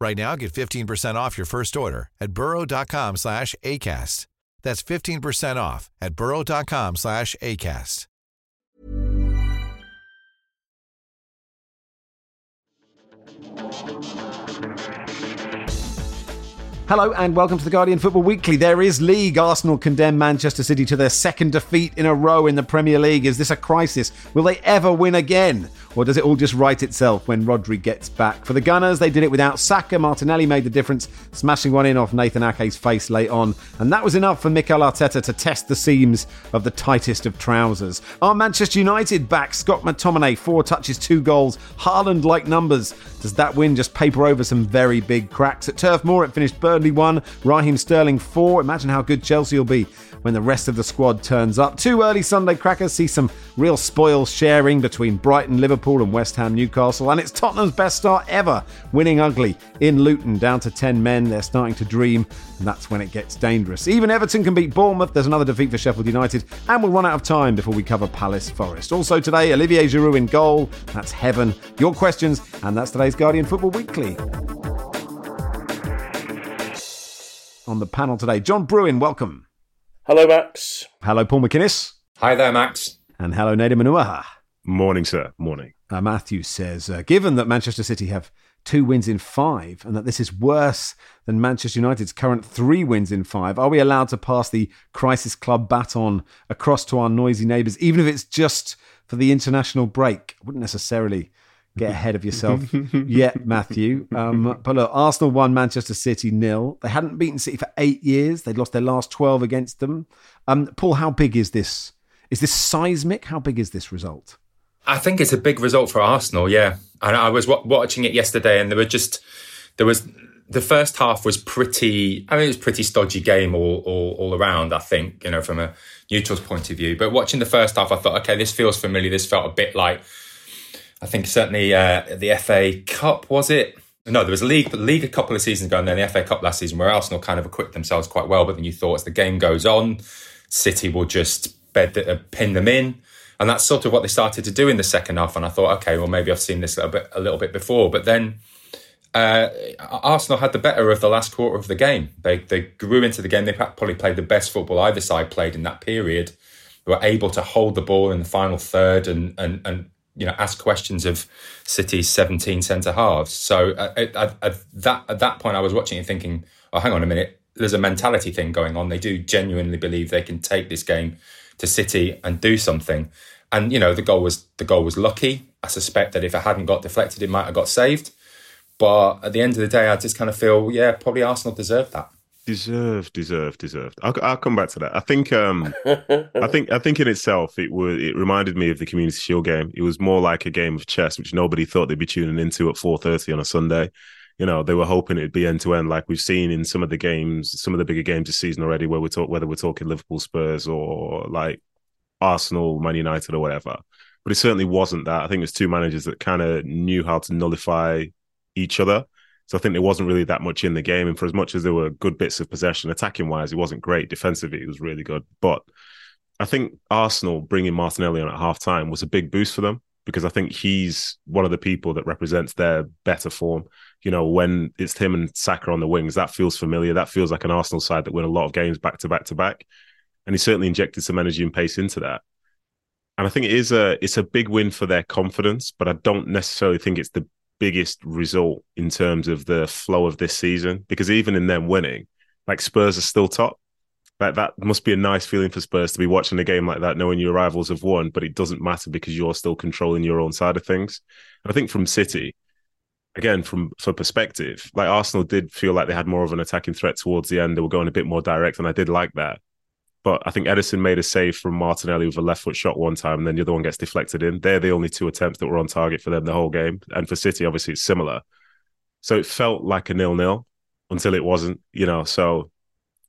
Right now, get 15% off your first order at burrow.com slash ACAST. That's 15% off at burrow.com slash ACAST. Hello and welcome to the Guardian Football Weekly. There is league. Arsenal condemn Manchester City to their second defeat in a row in the Premier League. Is this a crisis? Will they ever win again? Or does it all just right itself when Rodri gets back? For the Gunners, they did it without Saka. Martinelli made the difference, smashing one in off Nathan Ake's face late on. And that was enough for Mikel Arteta to test the seams of the tightest of trousers. Our Manchester United back? Scott McTominay, four touches, two goals. Haaland like numbers. Does that win just paper over some very big cracks? At Turf Moor, it finished Burnley 1, Raheem Sterling 4. Imagine how good Chelsea will be when the rest of the squad turns up. Two early Sunday crackers see some real spoils sharing between Brighton, Liverpool, and West Ham Newcastle. And it's Tottenham's best start ever, winning ugly in Luton down to 10 men. They're starting to dream, and that's when it gets dangerous. Even Everton can beat Bournemouth. There's another defeat for Sheffield United, and we'll run out of time before we cover Palace Forest. Also today, Olivier Giroud in goal. That's heaven. Your questions, and that's today's Guardian Football Weekly. On the panel today, John Brewin, welcome. Hello, Max. Hello, Paul MacInnes. Hi there, Max. And hello, Nedum Onuoha. Morning, sir. Morning. Uh, Matthew says, uh, given that Manchester City have two wins in five and that this is worse than Manchester United's current three wins in five, are we allowed to pass the crisis club baton across to our noisy neighbours, even if it's just for the international break? I wouldn't necessarily get ahead of yourself yet, Matthew. Um, but look, Arsenal won Manchester City nil. They hadn't beaten City for eight years. They'd lost their last 12 against them. Um, Paul, how big is this? Is this seismic? How big is this result? I think it's a big result for Arsenal. Yeah, and I was w- watching it yesterday, and there were just there was the first half was pretty. I mean, it was pretty stodgy game all all, all around. I think you know from a neutral's point of view. But watching the first half, I thought, okay, this feels familiar. This felt a bit like I think certainly uh, the FA Cup was it. No, there was a league, league a couple of seasons ago, and then the FA Cup last season, where Arsenal kind of equipped themselves quite well. But then you thought, as the game goes on, City will just bed uh, pin them in, and that's sort of what they started to do in the second half. And I thought, okay, well maybe I've seen this a little bit a little bit before, but then. Uh, Arsenal had the better of the last quarter of the game. They they grew into the game. They probably played the best football either side played in that period. They were able to hold the ball in the final third and and and you know ask questions of City's 17 centre halves. So uh, at, at, at, that at that point, I was watching and thinking, oh, hang on a minute, there's a mentality thing going on. They do genuinely believe they can take this game to City and do something. And you know the goal was the goal was lucky. I suspect that if it hadn't got deflected, it might have got saved. But at the end of the day, I just kind of feel, yeah, probably Arsenal deserved that. Deserved, deserved, deserved. I'll, I'll come back to that. I think, um, I think, I think in itself, it would. It reminded me of the Community Shield game. It was more like a game of chess, which nobody thought they'd be tuning into at four thirty on a Sunday. You know, they were hoping it'd be end to end, like we've seen in some of the games, some of the bigger games this season already, where we talk whether we're talking Liverpool, Spurs, or like Arsenal, Man United, or whatever. But it certainly wasn't that. I think it was two managers that kind of knew how to nullify each other. So I think there wasn't really that much in the game. And for as much as there were good bits of possession, attacking wise, it wasn't great. Defensively, it was really good. But I think Arsenal bringing Martinelli on at half time was a big boost for them because I think he's one of the people that represents their better form. You know, when it's him and Saka on the wings, that feels familiar. That feels like an Arsenal side that win a lot of games back to back to back. And he certainly injected some energy and pace into that. And I think it is a it's a big win for their confidence, but I don't necessarily think it's the biggest result in terms of the flow of this season because even in them winning, like Spurs are still top. Like that must be a nice feeling for Spurs to be watching a game like that, knowing your rivals have won, but it doesn't matter because you're still controlling your own side of things. And I think from City, again, from for perspective, like Arsenal did feel like they had more of an attacking threat towards the end. They were going a bit more direct, and I did like that. But I think Ederson made a save from Martinelli with a left foot shot one time, and then the other one gets deflected in. They're the only two attempts that were on target for them the whole game. And for City, obviously, it's similar. So it felt like a nil nil until it wasn't, you know. So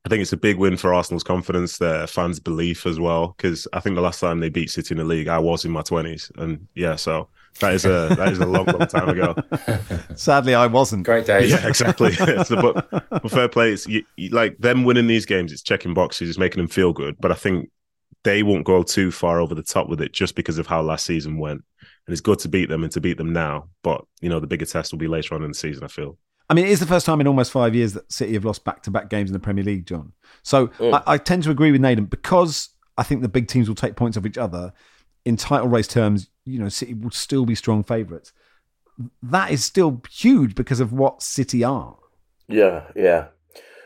I think it's a big win for Arsenal's confidence, their fans' belief as well. Because I think the last time they beat City in the league, I was in my twenties, and yeah, so that is a that is a long, long time ago. Sadly, I wasn't. Great days. Yeah, exactly. so, but, but fair play. It's you, you, like them winning these games. It's checking boxes. It's making them feel good. But I think they won't go too far over the top with it just because of how last season went. And it's good to beat them and to beat them now. But you know, the bigger test will be later on in the season. I feel. I mean, it is the first time in almost five years that City have lost back to back games in the Premier League, John. So mm. I, I, tend to agree with Nedum because I think the big teams will take points off each other. In title race terms, you know, City will still be strong favourites. That is still huge because of what City are. Yeah, yeah.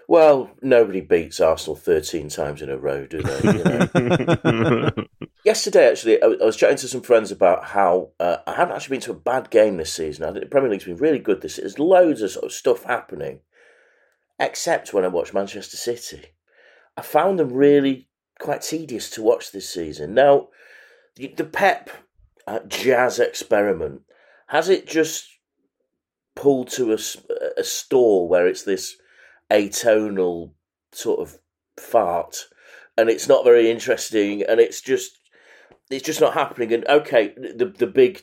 Well, nobody beats Arsenal 13 times in a row, do they? You know? Yesterday, actually, I was chatting to some friends about how uh, I haven't actually been to a bad game this season. I think the Premier League's been really good this season. There's loads of sort of stuff happening, except when I watch Manchester City. I found them really quite tedious to watch this season. Now, the, the Pep jazz experiment, has it just pulled to a, a stall where it's this atonal sort of fart, and it's not very interesting, and it's just it's just not happening. And okay, the the big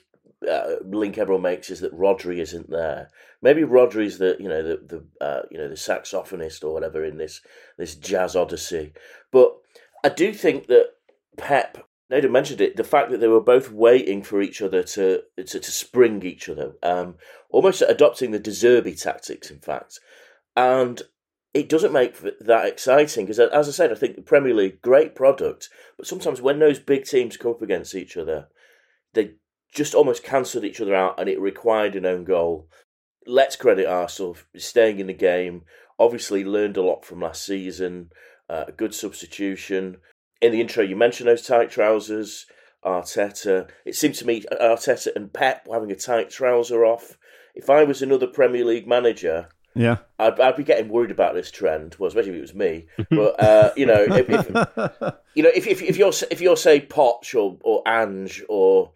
uh, link everyone makes is that Rodri isn't there. Maybe Rodri's the you know the the uh, you know the saxophonist or whatever in this this jazz odyssey. But I do think that Pep. Nedum mentioned it. The fact that they were both waiting for each other to to, to spring each other, um, almost adopting the Deserby tactics, in fact. And it doesn't make that exciting because, as I said, I think the Premier League great product, but sometimes when those big teams come up against each other, they just almost cancelled each other out, and it required an own goal. Let's credit Arsenal for staying in the game. Obviously, learned a lot from last season. Uh, a good substitution. In the intro, you mentioned those tight trousers. Arteta. It seemed to me Arteta and Pep were having a tight trouser off. If I was another Premier League manager, yeah, I'd, I'd be getting worried about this trend. Well, especially if it was me. But uh, you know, if, if, you know, if, if, if you're if you're say Poch or or Ange or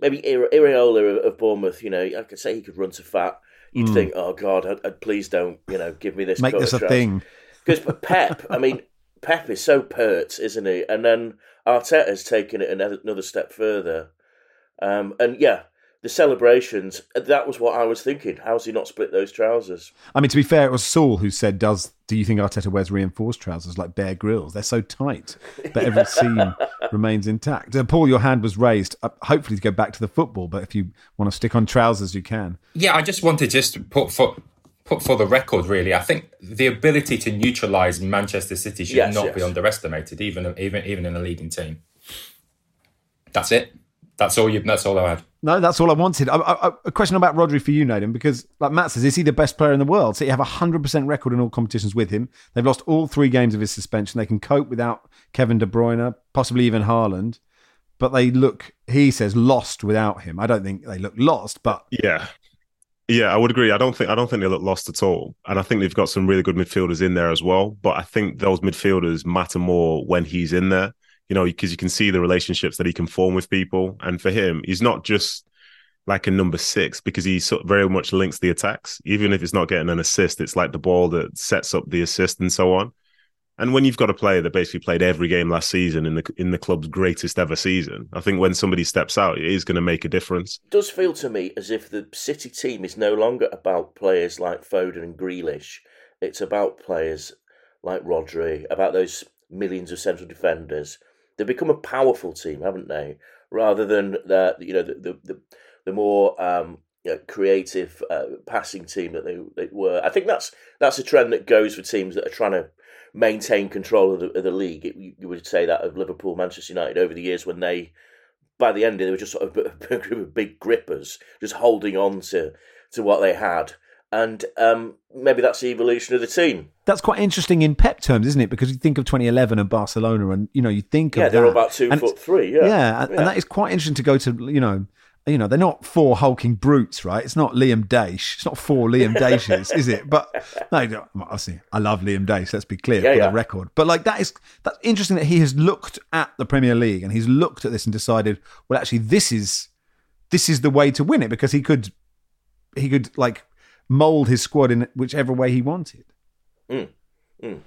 maybe Iraola of Bournemouth, you know, I could say he could run to fat. You'd mm. think, oh God, I'd, I'd, please don't, you know, give me this. Make this a thing. Because Pep, I mean, Pep is so pert, isn't he? And then Arteta has taken it another, another step further. Um, and yeah, the celebrations, that was what I was thinking. How's he not split those trousers? I mean, to be fair, it was Saul who said, "Does do you think Arteta wears reinforced trousers like Bear Grylls? They're so tight, but every seam remains intact." Uh, Paul, your hand was raised. Uh, hopefully, to go back to the football, but if you want to stick on trousers, you can. Yeah, I just wanted just to put for put for the record. Really, I think the ability to neutralise Manchester City should yes, not yes. be underestimated, even even even in a leading team. That's it. That's all you. That's all I had. No, that's all I wanted. I, I, a question about Rodri for you, Nedum, because like Matt says, is he the best player in the world? So you have a hundred percent record in all competitions with him. They've lost all three games of his suspension. They can cope without Kevin De Bruyne, possibly even Haaland, but they look. He says lost without him. I don't think they look lost, but yeah, yeah, I would agree. I don't think I don't think they look lost at all, and I think they've got some really good midfielders in there as well. But I think those midfielders matter more when he's in there you know, because you can see the relationships that he can form with people. And for him, he's not just like a number six because he sort of very much links the attacks. Even if it's not getting an assist, it's like the ball that sets up the assist and so on. And when you've got a player that basically played every game last season in the in the club's greatest ever season, I think when somebody steps out, it is going to make a difference. It does feel to me as if the City team is no longer about players like Foden and Grealish. It's about players like Rodri, about those millions of central defenders They've become a powerful team, haven't they? Rather than the you know the the, the, the more um, you know, creative uh, passing team that they, they were. I think that's that's a trend that goes for teams that are trying to maintain control of the, of the league. It, you would say that of Liverpool, Manchester United over the years when they, by the end, they were just sort of a group of big grippers, just holding on to to what they had and um, maybe that's the evolution of the team. That's quite interesting in Pep terms, isn't it? Because you think of 2011 and Barcelona, and you know you think yeah, of they're that. about two and foot three, yeah. yeah, and, yeah, and that is quite interesting to go to. You know, you know they're not four hulking brutes, right? It's not Liam Daish. It's not four Liam Daishes, is it? But no, I see. I love Liam Daish. Let's be clear yeah, for yeah. the record. But like that is that's interesting that he has looked at the Premier League and he's looked at this and decided, well, actually, this is this is the way to win it because he could he could like mold his squad in whichever way he wanted. Mm. Mm.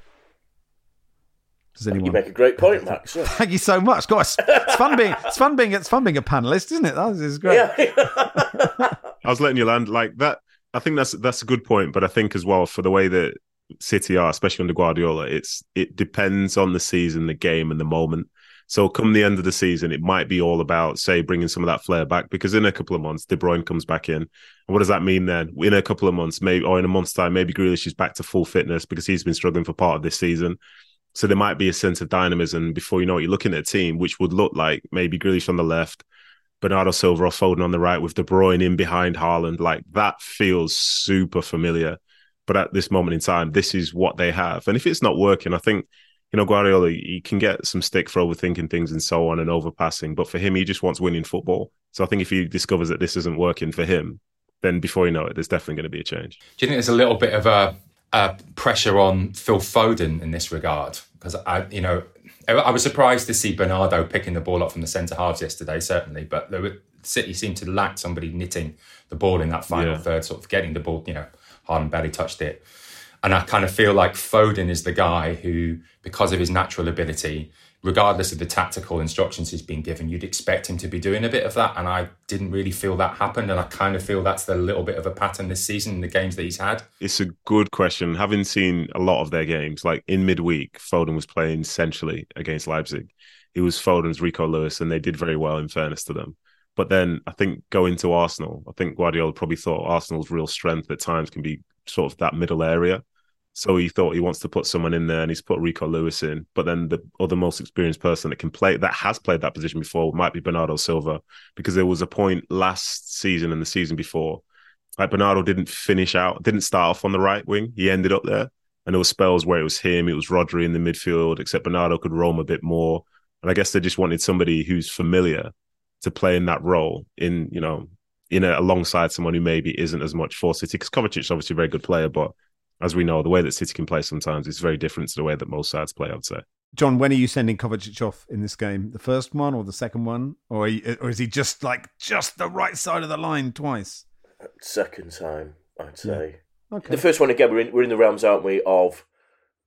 Does anyone? You make a great point, Max. Yeah. Thank you so much. Guys, it's fun being it's fun being it's fun being a panelist, isn't it? That is great. Yeah. I was letting you land like that. I think that's that's a good point, but I think as well for the way that City are, especially under Guardiola, it's it depends on the season, the game, and the moment. So come the end of the season, it might be all about, say, bringing some of that flair back because in a couple of months, De Bruyne comes back in. And what does that mean then? In a couple of months, maybe, or in a month's time, maybe Grealish is back to full fitness because he's been struggling for part of this season. So there might be a sense of dynamism before you know it. You're looking at a team which would look like maybe Grealish on the left, Bernardo Silva or Foden on the right with De Bruyne in behind Haaland. Like that feels super familiar. But at this moment in time, this is what they have. And if it's not working, I think you know, Guardiola, he can get some stick for overthinking things and so on and overpassing. But for him, he just wants winning football. So I think if he discovers that this isn't working for him, then before you know it, there's definitely going to be a change. Do you think there's a little bit of a, a pressure on Phil Foden in this regard? Because I, you know, I was surprised to see Bernardo picking the ball up from the centre halves yesterday, certainly. But were, City seemed to lack somebody knitting the ball in that final yeah. third, sort of getting the ball. You know, Haaland barely touched it. And I kind of feel like Foden is the guy who, because of his natural ability, regardless of the tactical instructions he's been given, you'd expect him to be doing a bit of that. And I didn't really feel that happened. And I kind of feel that's the little bit of a pattern this season in the games that he's had. It's a good question. Having seen a lot of their games, like in midweek, Foden was playing centrally against Leipzig. It was Foden's Rico Lewis, and they did very well in fairness to them. But then I think going to Arsenal, I think Guardiola probably thought Arsenal's real strength at times can be sort of that middle area. So he thought he wants to put someone in there and he's put Rico Lewis in. But then the other most experienced person that can play that has played that position before might be Bernardo Silva. Because there was a point last season and the season before, like Bernardo didn't finish out, didn't start off on the right wing. He ended up there. And there were spells where it was him, it was Rodri in the midfield, except Bernardo could roam a bit more. And I guess they just wanted somebody who's familiar to play in that role in, you know, in a, alongside someone who maybe isn't as much for City. Because Kovacic is obviously a very good player, but as we know, the way that City can play sometimes is very different to the way that most sides play. I'd say. John, when are you sending Kovacic off in this game? The first one or the second one, or you, or is he just like just the right side of the line twice? Second time, I'd say. Yeah. Okay. The first one again, we're in we're in the realms, aren't we? Of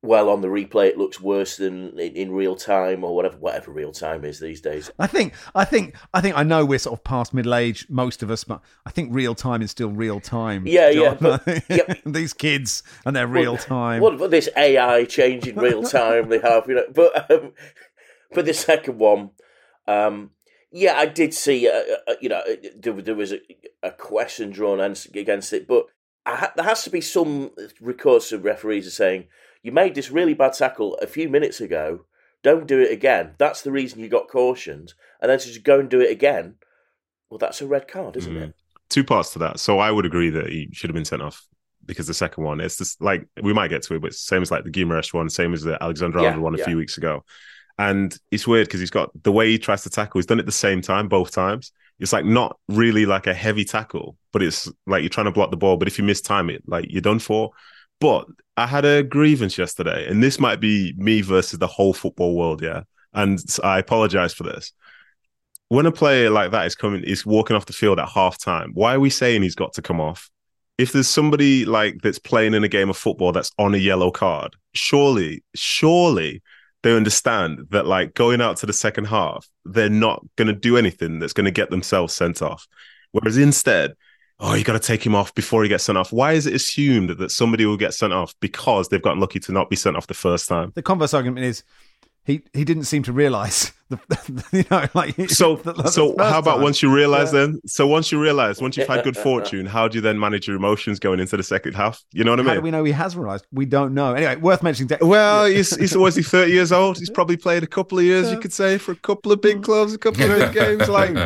well on the replay it looks worse than in, in, real time or whatever whatever real time is these days. I think I think I think I know we're sort of past middle age most of us, but I think real time is still real time. Yeah, John. yeah. But, yep. these kids and their real time. What about this AI changing real time they have, you know? But um, for the second one, um, yeah, I did see, uh, uh, you know, there, there was a, a, question drawn against it, but ha- there has to be some recourse of referees are saying you made this really bad tackle a few minutes ago. Don't do it again. That's the reason you got cautioned. And then to just go and do it again, well, that's a red card, isn't mm. it? Two parts to that. So I would agree that he should have been sent off because the second one, it's just like we might get to it, but it's the same as like the Guimaraes one, same as the Alexander Arnold one a yeah. few weeks ago. And it's weird because he's got the way he tries to tackle, he's done it the same time both times. It's like not really like a heavy tackle, but it's like you're trying to block the ball. But if you miss time it, like you're done for. But I had a grievance yesterday, and this might be me versus the whole football world, yeah. And I apologize for this. When a player like that is coming, is walking off the field at half time, why are we saying he's got to come off? If there's somebody like that's playing in a game of football that's on a yellow card, surely, surely they understand that like going out to the second half, they're not going to do anything that's going to get themselves sent off. Whereas instead, oh, you got to take him off before he gets sent off. Why is it assumed that, that somebody will get sent off because they've gotten lucky to not be sent off the first time? The converse argument is he he didn't seem to realize the, you know like so the, the so how about time. once you realize yeah. then so once you realize once you've had good fortune how do you then manage your emotions going into the second half you know what i mean how do we know he has realized we don't know anyway worth mentioning de- well yeah. he's, he's always 30 years old he's probably played a couple of years you could say for a couple of big clubs a couple of games like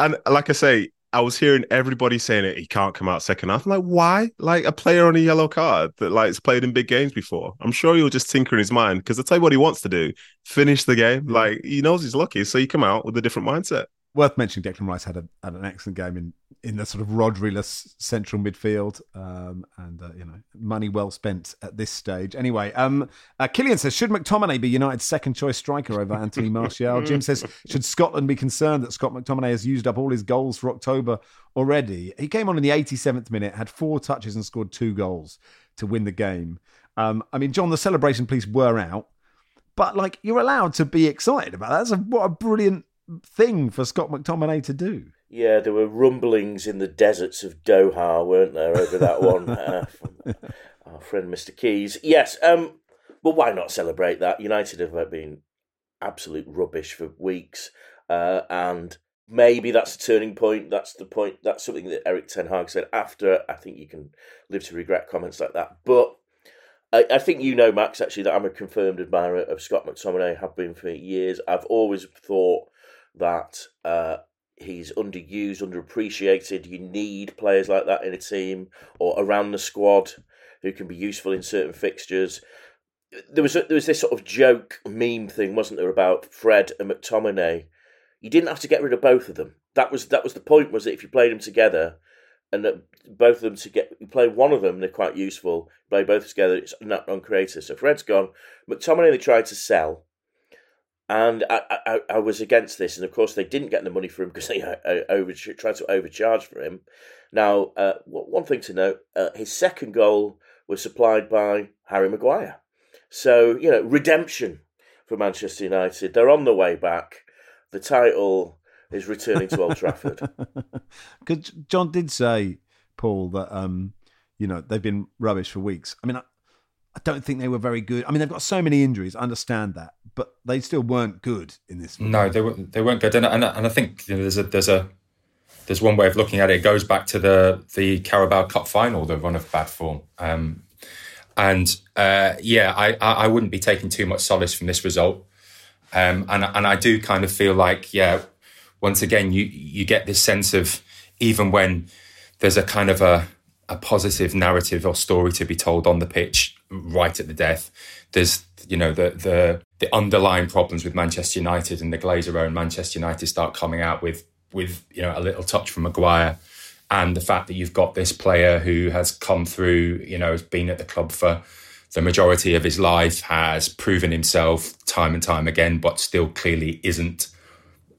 and like i say I was hearing everybody saying it. He can't come out second half. I'm like, why? Like a player on a yellow card that like has played in big games before. I'm sure he'll just tinker in his mind because I tell you what he wants to do: finish the game. Like he knows he's lucky, so he come out with a different mindset. Worth mentioning, Declan Rice had, a, had an excellent game in, in the sort of Rodri-less central midfield, um, and uh, you know, money well spent at this stage. Anyway, um, uh, Killian says, should McTominay be United's second choice striker over Anthony Martial? Jim says, should Scotland be concerned that Scott McTominay has used up all his goals for October already? He came on in the 87th minute, had four touches and scored two goals to win the game. Um, I mean, John, the celebration police were out, but like you're allowed to be excited about that. That's a, what a brilliant thing for Scott McTominay to do. Yeah, there were rumblings in the deserts of Doha, weren't there, over that one uh, our friend Mr. Keys. Yes, um, well, why not celebrate that? United have been absolute rubbish for weeks, uh, and maybe that's a turning point. That's the point. That's something that Erik Ten Hag said after. I think you can live to regret comments like that, but. I, I think you know, Max, actually, that I'm a confirmed admirer of Scott McTominay, have been for years. I've always thought that uh, he's underused, underappreciated. You need players like that in a team or around the squad who can be useful in certain fixtures. There was a, there was this sort of joke meme thing, wasn't there, about Fred and McTominay? You didn't have to get rid of both of them. That was that was the point. Was that if you played them together, and that both of them to get you play one of them, they're quite useful. Play both together, it's not uncreative. So Fred's gone. McTominay they tried to sell and I, I, I, was against this, and of course they didn't get the money for him because they uh, uh, over, tried to overcharge for him. Now, uh, one thing to note: uh, his second goal was supplied by Harry Maguire. So you know, redemption for Manchester United. They're on the way back. The title is returning to Old Trafford. Because John did say, Paul, that um, you know they've been rubbish for weeks. I mean, I don't think they were very good. I mean, they've got so many injuries. I understand that, but they still weren't good in this. No, they weren't. They weren't good, and and, and I think you know, there's a there's a there's one way of looking at it. It goes back to the the Carabao Cup final, the run of bad form. Um, and uh, yeah, I, I wouldn't be taking too much solace from this result. Um, and and I do kind of feel like yeah, once again you you get this sense of even when there's a kind of a a positive narrative or story to be told on the pitch right at the death. There's you know the the the underlying problems with Manchester United and the Glazer own Manchester United start coming out with with you know a little touch from Maguire and the fact that you've got this player who has come through, you know, has been at the club for the majority of his life, has proven himself time and time again, but still clearly isn't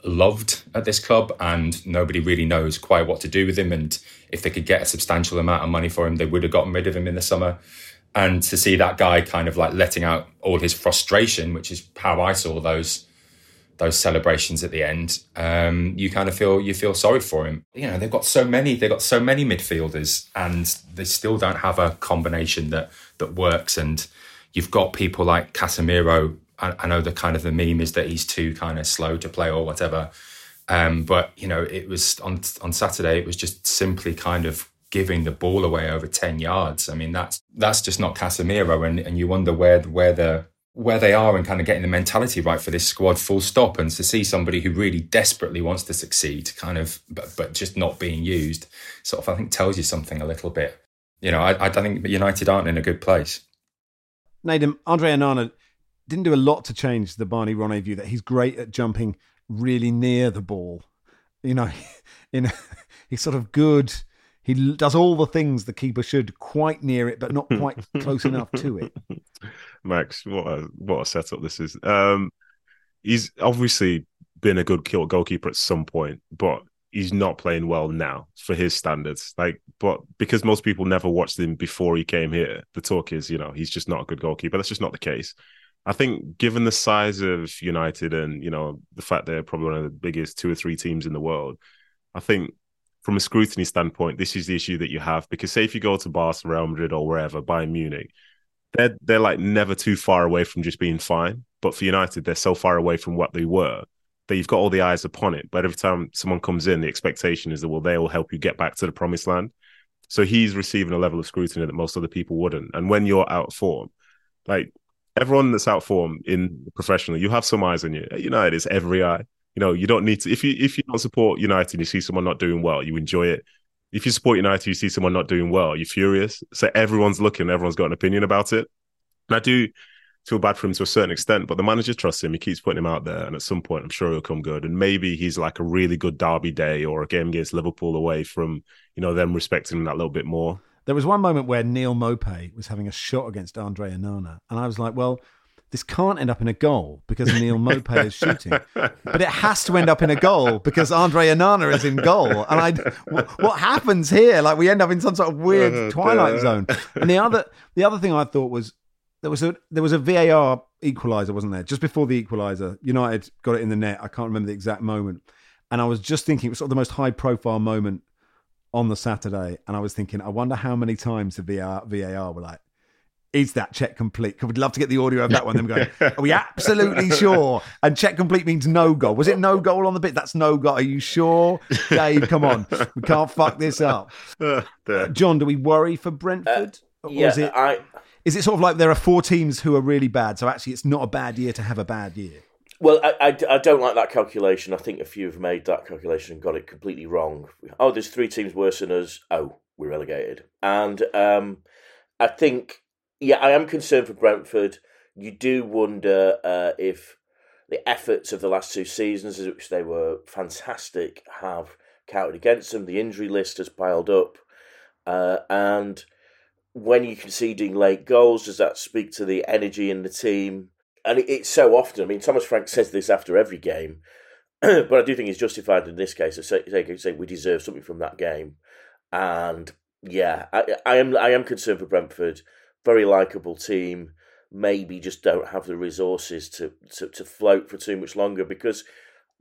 loved at this club and nobody really knows quite what to do with him. And if they could get a substantial amount of money for him, they would have gotten rid of him in the summer and to see that guy kind of like letting out all his frustration, which is how I saw those those celebrations at the end, um, you kind of feel you feel sorry for him. You know, they've got so many they've got so many midfielders, and they still don't have a combination that that works. And you've got people like Casemiro. I, I know the kind of the meme is that he's too kind of slow to play or whatever. Um, but you know, it was on on Saturday. It was just simply kind of giving the ball away over 10 yards. I mean, that's that's just not Casemiro. And, and you wonder where where the where they are and kind of getting the mentality right for this squad full stop and to see somebody who really desperately wants to succeed kind of but, but just not being used sort of i think tells you something a little bit you know i, I think united aren't in a good place Nedum, andre Onana didn't do a lot to change the barney ronay view that he's great at jumping really near the ball you know in he's sort of good he does all the things the keeper should, quite near it, but not quite close enough to it. Max, what a what a setup this is. Um, he's obviously been a good goalkeeper at some point, but he's not playing well now for his standards. Like, but because most people never watched him before he came here, the talk is, you know, he's just not a good goalkeeper. That's just not the case. I think, given the size of United and you know the fact they're probably one of the biggest two or three teams in the world, I think from a scrutiny standpoint, this is the issue that you have because say if you go to Barcelona, Real Madrid, or wherever, Bayern Munich, they're they're like never too far away from just being fine. But for United, they're so far away from what they were that you've got all the eyes upon it. But every time someone comes in, the expectation is that well, they will help you get back to the promised land. So he's receiving a level of scrutiny that most other people wouldn't. And when you're out of form, like everyone that's out of form in professionally, you have some eyes on you. At United, it's every eye. You know, you don't need to if you if you don't support United and you see someone not doing well, you enjoy it. If you support United, you see someone not doing well, you're furious. So everyone's looking, everyone's got an opinion about it. And I do feel bad for him to a certain extent, but the manager trusts him. He keeps putting him out there, and at some point, I'm sure he'll come good. And maybe he's like a really good derby day or a game against Liverpool away from you know them respecting him that little bit more. There was one moment where Neal Maupay was having a shot against Andre Onana, and I was like, well. This can't end up in a goal because Neal Maupay is shooting, but it has to end up in a goal because Andre Onana is in goal. And I, what happens here? Like we end up in some sort of weird twilight zone. And the other, the other thing I thought was there was a there was a VAR equaliser, wasn't there? Just before the equaliser, United got it in the net. I can't remember the exact moment, and I was just thinking it was sort of the most high profile moment on the Saturday, and I was thinking, I wonder how many times the VAR, VAR were like, "Is that check complete?" Because we'd love to get the audio of that one. Them going, "Are we absolutely sure?" And check complete means no goal. Was it no goal on the bit? That's no goal. Are you sure, Dave? Come on, we can't fuck this up. Uh. John, do we worry for Brentford? Or Yeah, is it I is it sort of like there are four teams who are really bad, so actually it's not a bad year to have a bad year? Well, I, I, I don't like that calculation. I think a few have made that calculation and got it completely wrong. Oh, there's three teams worse than us. Oh, we're relegated. And um, I think, yeah, I am concerned for Brentford. You do wonder uh, if the efforts of the last two seasons, which they were fantastic, have counted against them. The injury list has piled up. Uh, and when you're conceding late goals, does that speak to the energy in the team? and it, it's so often. I mean, Thomas Frank says this after every game, but I do think he's justified in this case of saying say, we deserve something from that game. And yeah, I, I am I am concerned for Brentford. Very likable team. Maybe just don't have the resources to, to, to float for too much longer because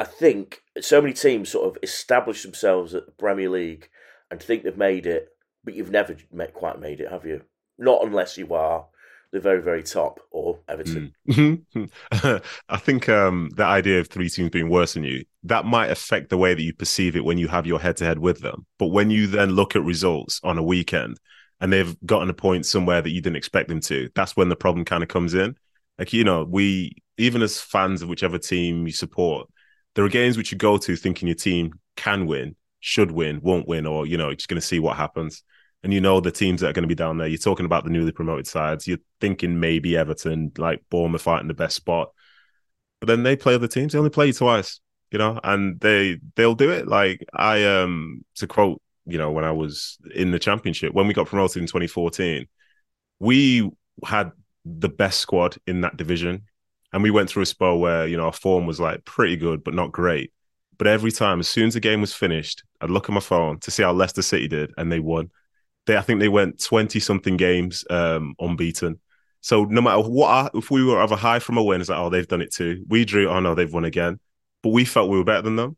I think so many teams sort of establish themselves at the Premier League and think they've made it, but you've never met, quite made it, have you? Not unless you are the very, very top or Everton. Mm. I think um, the idea of three teams being worse than you, that might affect the way that you perceive it when you have your head to head with them. But when you then look at results on a weekend and they've gotten a point somewhere that you didn't expect them to, that's when the problem kind of comes in. Like, you know, we, even as fans of whichever team you support, there are games which you go to thinking your team can win, should win, won't win, or, you know, just going to see what happens and you know the teams that are going to be down there. You're talking about the newly promoted sides. You're thinking maybe Everton, like Bournemouth, fighting the best spot, but then they play other teams. They only play you twice, you know, and they they'll do it. Like I um to quote, you know, when I was in the championship when we got promoted in 2014, we had the best squad in that division, and we went through a spell where you know our form was like pretty good but not great. But every time, as soon as the game was finished, I'd look at my phone to see how Leicester City did, and they won they I think they went twenty something games um, unbeaten. So no matter what, if we were of a high from a win, it's like oh they've done it too. We drew, oh no they've won again, but we felt we were better than them.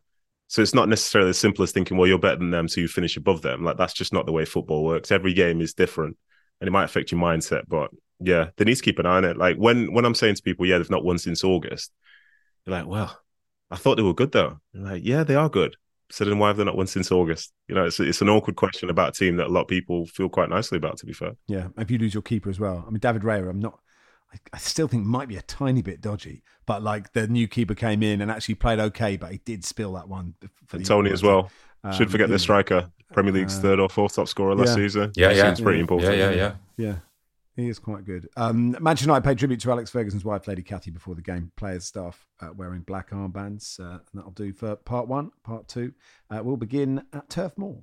So it's not necessarily as simple as thinking well you're better than them, so you finish above them. Like that's just not the way football works. Every game is different, and it might affect your mindset. But yeah, they need to keep an eye on it. Like when when I'm saying to people, yeah they've not won since August, they're like well I thought they were good though. Like yeah they are good. So then why have they not won since August? You know, it's it's an awkward question about a team that a lot of people feel quite nicely about. To be fair, yeah. If you lose your keeper as well, I mean, David Raya, I'm not. I, I still think might be a tiny bit dodgy, but like the new keeper came in and actually played okay, but he did spill that one. Ivan Toney as well. Um, Should forget the striker, Premier League's uh, third or fourth top scorer last yeah. season. Yeah, that yeah, seems pretty important. Yeah, yeah, yeah. Yeah. He is quite good. Um, Manchester United paid tribute to Alex Ferguson's wife, Lady Cathy, before the game. Players, staff uh, wearing black armbands. Uh, and that'll do for part one. Part two, uh, we'll begin at Turf Moor.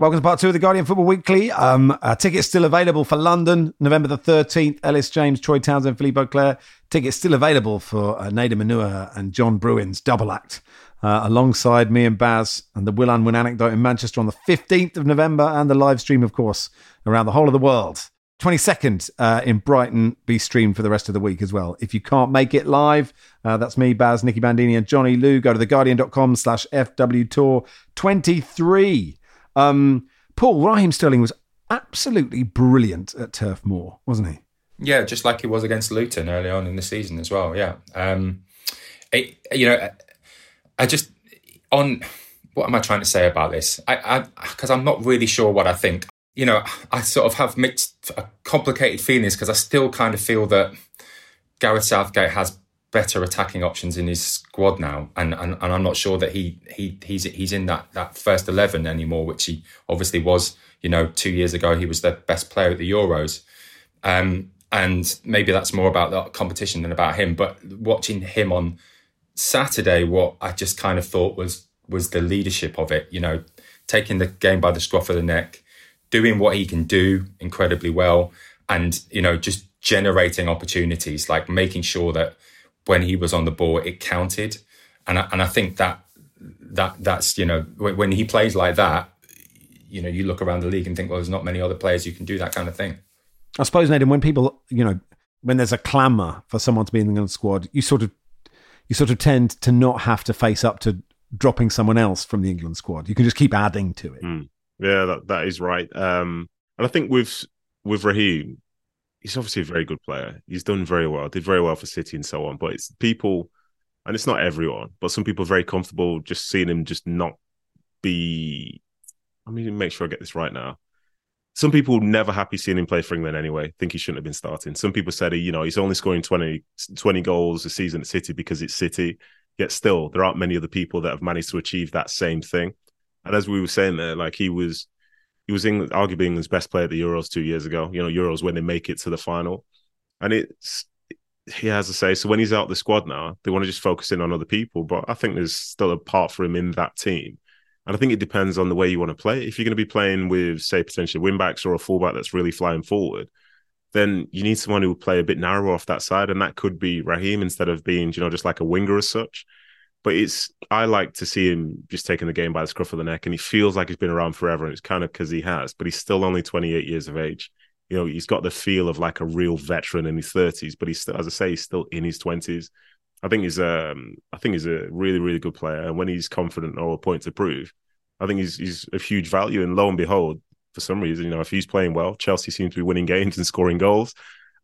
Welcome to part two of the Guardian Football Weekly. Um, tickets still available for London, November the 13th. Ellis James, Troy Townsend, Philippe Auclair. Tickets still available for uh, Nedum Onuoha and John Brewin's double act. Uh, alongside me and Baz and the Will Unwin anecdote in Manchester on the 15th of November and the live stream, of course, around the whole of the world. 22nd uh, in Brighton be streamed for the rest of the week as well. If you can't make it live, uh, that's me, Baz, Nicky Bandini, and Johnny Lou. Go to theguardian.com slash FW Tour 23. Um, Paul Raheem Sterling was absolutely brilliant at Turf Moor, wasn't he? Yeah, just like he was against Luton early on in the season as well. Yeah, um, it, you know, I just on what am I trying to say about this? I because I'm not really sure what I think. You know, I sort of have mixed, uh, complicated feelings because I still kind of feel that Gareth Southgate has better attacking options in his squad now, and, and, and I'm not sure that he he he's he's in that that first eleven anymore, which he obviously was. You know, two years ago he was the best player at the Euros, um, and maybe that's more about the competition than about him. But watching him on Saturday, what I just kind of thought was was the leadership of it. You know, taking the game by the scruff of the neck, doing what he can do incredibly well, and you know, just generating opportunities, like making sure that when he was on the ball, it counted. And I, and I think that that that's you know when he plays like that, you know you look around the league and think, well, there's not many other players who can do that kind of thing. I suppose, Nedum, when people you know when there's a clamour for someone to be in the squad, you sort of you sort of tend to not have to face up to dropping someone else from the England squad. You can just keep adding to it. Mm. Yeah, that that is right. Um, and I think with with Raheem, he's obviously a very good player. He's done very well, did very well for City and so on. But it's people, and it's not everyone, but some people are very comfortable just seeing him just not be. I mean, make sure I get this right now. Some people never happy seeing him play for England anyway. Think he shouldn't have been starting. Some people said, he, you know, he's only scoring 20, 20 goals a season at City because it's City. Yet still, there aren't many other people that have managed to achieve that same thing. And as we were saying there, like he was he was England, arguably England's best player at the Euros two years ago. You know, Euros when they make it to the final, and it's he has to say. So when he's out the squad now, they want to just focus in on other people. But I think there's still a part for him in that team, and I think it depends on the way you want to play. If you're going to be playing with, say, potentially wingbacks or a fullback that's really flying forward, then you need someone who will play a bit narrow off that side, and that could be Raheem instead of being, you know, just like a winger as such. But it's I like to see him just taking the game by the scruff of the neck, and he feels like he's been around forever, and it's kind of because he has. But he's still only 28 years of age. You know, he's got the feel of like a real veteran in his 30s, but he's still, as I say, he's still in his 20s. I think he's um I think he's a really really good player, and when he's confident or a point to prove, I think he's he's a huge value. And lo and behold, for some reason, you know, if he's playing well, Chelsea seems to be winning games and scoring goals.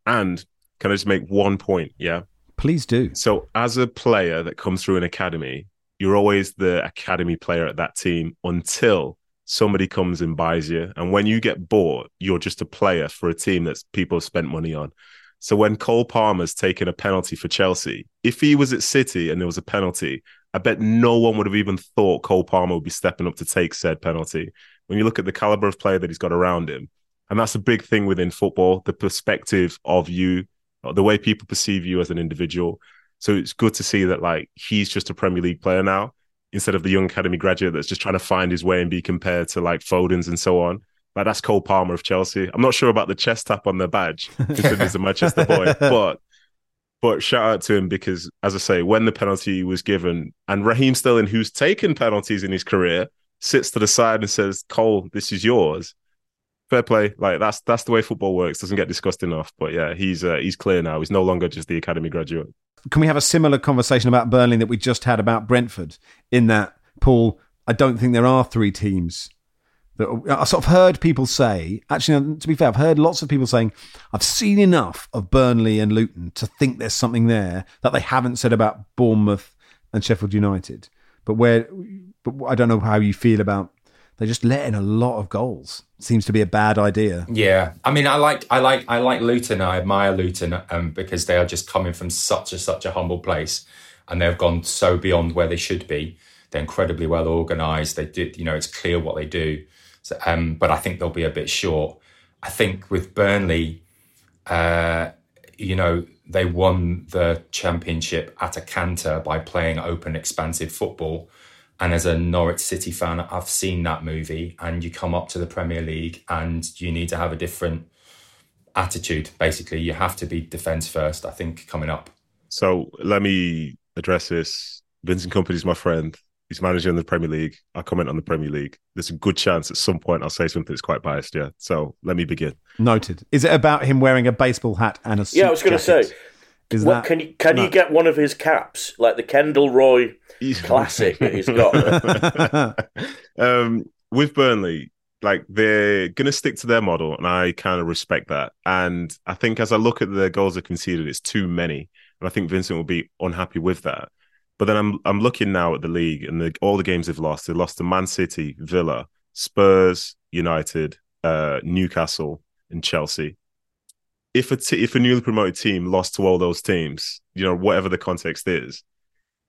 And can I just make one point? Yeah, Please do. So, as a player that comes through an academy, you're always the academy player at that team until somebody comes and buys you. And when you get bought, you're just a player for a team that people have spent money on. So when Cole Palmer's taken a penalty for Chelsea, if he was at City and there was a penalty, I bet no one would have even thought Cole Palmer would be stepping up to take said penalty. When you look at the caliber of player that he's got around him, and that's a big thing within football, the perspective of you the way people perceive you as an individual. So it's good to see that like he's just a Premier League player now instead of the young academy graduate that's just trying to find his way and be compared to like Foden's and so on. Like that's Cole Palmer of Chelsea. I'm not sure about the chest tap on the badge because he's a Manchester boy, but but shout out to him because, as I say, when the penalty was given, and Raheem Sterling, who's taken penalties in his career, sits to the side and says, "Cole, this is yours." Fair play. Like that's that's the way football works. Doesn't get discussed enough. But yeah, he's uh, he's clear now. He's no longer just the academy graduate. Can we have a similar conversation about Burnley that we just had about Brentford? In that, Paul, I don't think there are three teams. That I sort of heard people say. Actually, to be fair, I've heard lots of people saying I've seen enough of Burnley and Luton to think there's something there that they haven't said about Bournemouth and Sheffield United. But where, but I don't know how you feel about they're just letting a lot of goals. Seems to be a bad idea. Yeah, I mean, I like, I like, I like Luton. I admire Luton um, because they are just coming from such a such a humble place, and they've gone so beyond where they should be. They're incredibly well organised. They did, you know, it's clear what they do. So, um, but I think they'll be a bit short. I think with Burnley, uh, you know, they won the championship at a canter by playing open, expansive football And as a Norwich City fan, I've seen that movie. And you come up to the Premier League and you need to have a different attitude. Basically, you have to be defence first. I think coming up. So let me address this. Vincent Kompany is my friend. He's manager in the Premier League. I comment on the Premier League. There's a good chance at some point I'll say something that's quite biased. Yeah. So let me begin. Noted. Is it about him wearing a baseball hat and a suit Yeah, I was going to say. Jacket? Is What, that can you can no. you get one of his caps like the Kendall Roy classic that he's got? um, with Burnley, like they're going to stick to their model, and I kind of respect that. And I think as I look at the goals they conceded, it's too many, and I think Vincent will be unhappy with that. But then I'm I'm looking now at the league and the, all the games they've lost. They lost to Man City, Villa, Spurs, United, uh, Newcastle, and Chelsea. If a t- if a newly promoted team lost to all those teams, you know whatever the context is,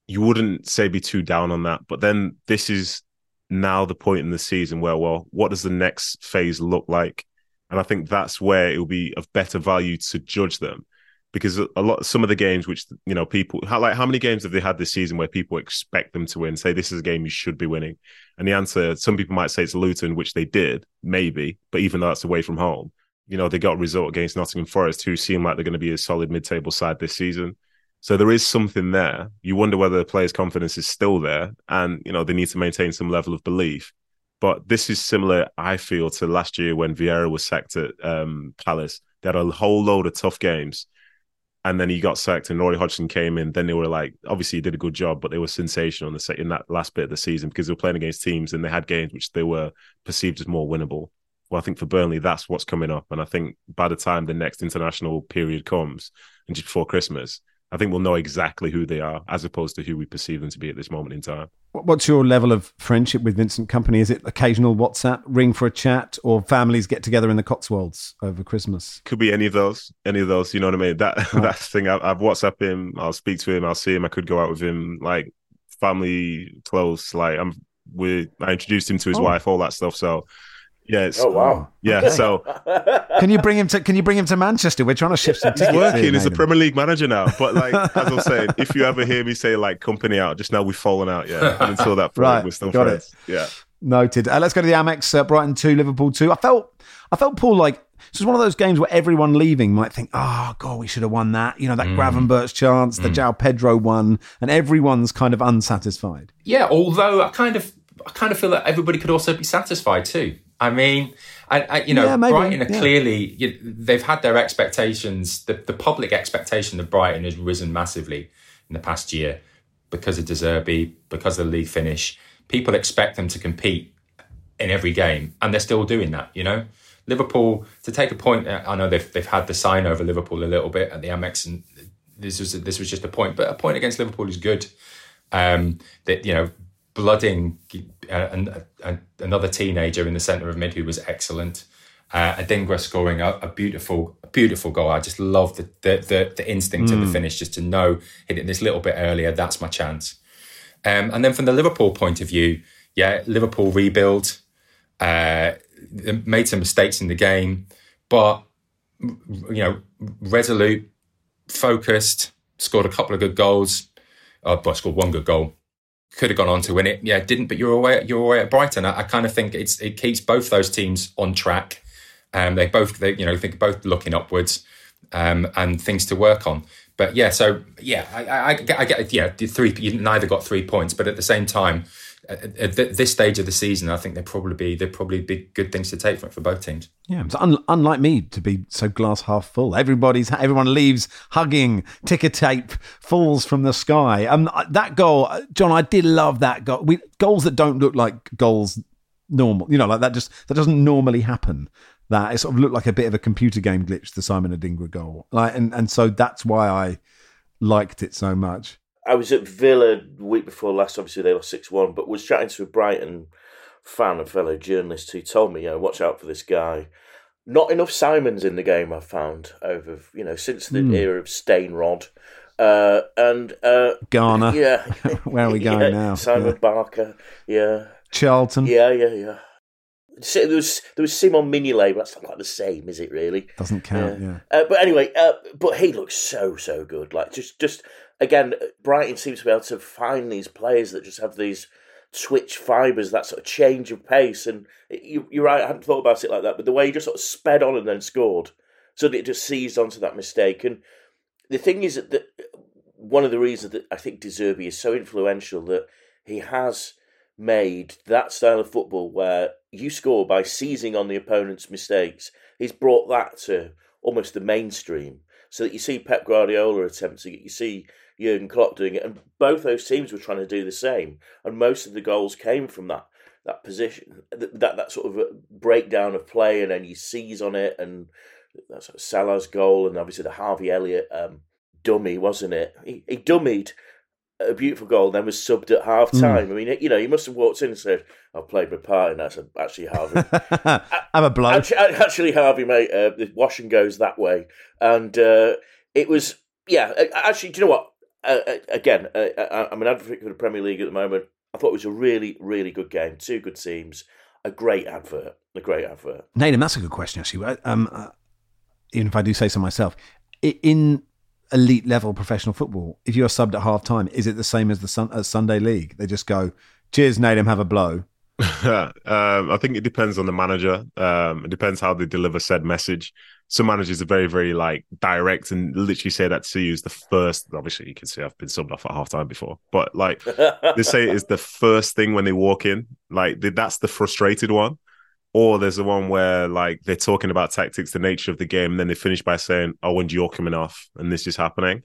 you wouldn't say be too down on that. But then this is now the point in the season where, well, what does the next phase look like? And I think that's where it will be of better value to judge them because a lot, some of the games which you know people how like how many games have they had this season where people expect them to win? Say this is a game you should be winning, and the answer some people might say it's Luton, which they did maybe, but even though that's away from home, you know they got a result against Nottingham Forest, who seem like they're going to be a solid mid-table side this season. So there is something there. You wonder whether the players' confidence is still there, and you know they need to maintain some level of belief. But this is similar, I feel, to last year when Vieira was sacked at um, Palace. They had a whole load of tough games, and then he got sacked, and Roy Hodgson came in. Then they were like, obviously, he did a good job, but they were sensational in the in that last bit of the season because they were playing against teams and they had games which they were perceived as more winnable. Well, I think for Burnley, that's what's coming up, and I think by the time the next international period comes, and just before Christmas, I think we'll know exactly who they are as opposed to who we perceive them to be at this moment in time. What's your level of friendship with Vincent Kompany? Is it occasional WhatsApp, ring for a chat, or families get together in the Cotswolds over Christmas? Could be any of those, any of those. You know what I mean? That that's the thing. I, I've WhatsApp him. I'll speak to him. I'll see him. I could go out with him. Like family close. Like I'm. We I introduced him to his Oh. wife. All that stuff. So yeah, it's, oh wow! yeah. So Can you bring him to? Can you bring him to Manchester? We're trying to shift some he's working. here, He's a Premier League manager now. But like as I was saying, if you ever hear me say like Kompany out, just know we've fallen out. Yeah, and until that point, Right, we're still got friends. Yeah. Noted. Uh, let's go to the Amex. Uh, Brighton two, Liverpool two. I felt, I felt Paul like this was one of those games where everyone leaving might think, "Oh God, we should have won that." You know, that Gravenberch chance, the João Pedro one, and everyone's kind of unsatisfied. Yeah, although I kind of, I kind of feel that everybody could also be satisfied too. I mean, I, I you know, Yeah, maybe, Brighton are yeah. clearly you, they've had their expectations. The, the public expectation of Brighton has risen massively in the past year because of De Zerbi, because of the league finish. People expect them to compete in every game, and they're still doing that. You know, Liverpool to take a point. I know they've they've had the sign over Liverpool a little bit at the Amex, and this was this was just a point, but a point against Liverpool is good. Um, that you know, blooding uh, an, another teenager in the centre of mid who was excellent. Uh, Adingra scoring a, a beautiful, a beautiful goal. I just love the the, the, the instinct of the finish, just to know hit it this little bit earlier. That's my chance. Um, and then from the Liverpool point of view, yeah, Liverpool rebuild, uh, made some mistakes in the game, but you know, resolute, focused, scored a couple of good goals. Uh, but scored one good goal. Could have gone on to win it. Yeah, didn't. But you're away. You're away at Brighton. I, I kind of think it's it keeps both those teams on track. Um, they both, they, you know, think both looking upwards, um, and things to work on. But yeah, so yeah, I, I, I get, I get, yeah, three. You neither got three points, but at the same time, at, at th- this stage of the season, I think there probably be there probably be good things to take from it for both teams. Yeah, it's un- unlike me to be so glass half full. Everybody's everyone leaves hugging. Ticker tape falls from the sky. Um, that goal, uh, John, I did love that goal. We, goals that don't look like goals normal. You know, like that just that doesn't normally happen. That it sort of looked like a bit of a computer game glitch. The Simon Adingra goal, like, and and so that's why I liked it so much. I was at Villa the week before last. Obviously, they lost six one, but was chatting to a Brighton fan and fellow journalist who told me, you know, watch out for this guy. Not enough Simons in the game. I've found over you know since the era of Stainrod. Uh, and uh, Garner, yeah, Where are we going Yeah, now? Simon Yeah. Barker, yeah, Charlton yeah, yeah, yeah. So there was there was Simon Mignolet, but that's not quite the same, is it? Really? doesn't count. Yeah. Uh, but anyway, uh, but he looks so so good. Like just just again, Brighton seems to be able to find these players that just have these twitch fibres, that sort of change of pace. And you, are right, I hadn't thought about it like that, but the way he just sort of sped on and then scored, so that it just seized onto that mistake. And the thing is that one of the reasons that I think De Zerbi is so influential that he has made that style of football where you score by seizing on the opponent's mistakes. He's brought that to almost the mainstream, so that you see Pep Guardiola attempting it, you see Jurgen Klopp doing it, and both those teams were trying to do the same, and most of the goals came from that that position, that that, sort of breakdown of play, and then you seize on it, and that's sort of Salah's goal, and obviously the Harvey Elliott um, dummy, wasn't it? He, he dummied a beautiful goal, and then was subbed at half time. Mm. I mean, you know, he must have walked in and said, "I've played my part," and that's actually Harvey. I'm a bloke. Actually, actually, Harvey, mate, uh, the washing goes that way, and uh, it was, yeah. Actually, do you know what? Uh, uh again, uh, uh, I'm an advocate for the Premier League at the moment. I thought it was a really, really good game. Two good teams, a great advert, a great advert. Nathan, that's a good question actually. Um, even if I do say so myself, in elite level professional football, if you're subbed at half time, is it the same as the sun, as Sunday League? They just go, cheers, Nedum, have a blow. um, I think it depends on the manager. Um, it depends how they deliver said message. Some managers are very, very like direct and literally say that to you is the first. Obviously, you can see I've been subbed off at half time before, but like they say it is the first thing when they walk in. Like that's the frustrated one or there's the one where like they're talking about tactics, the nature of the game, and then they finish by saying, "Oh, when you're coming off, and this is happening."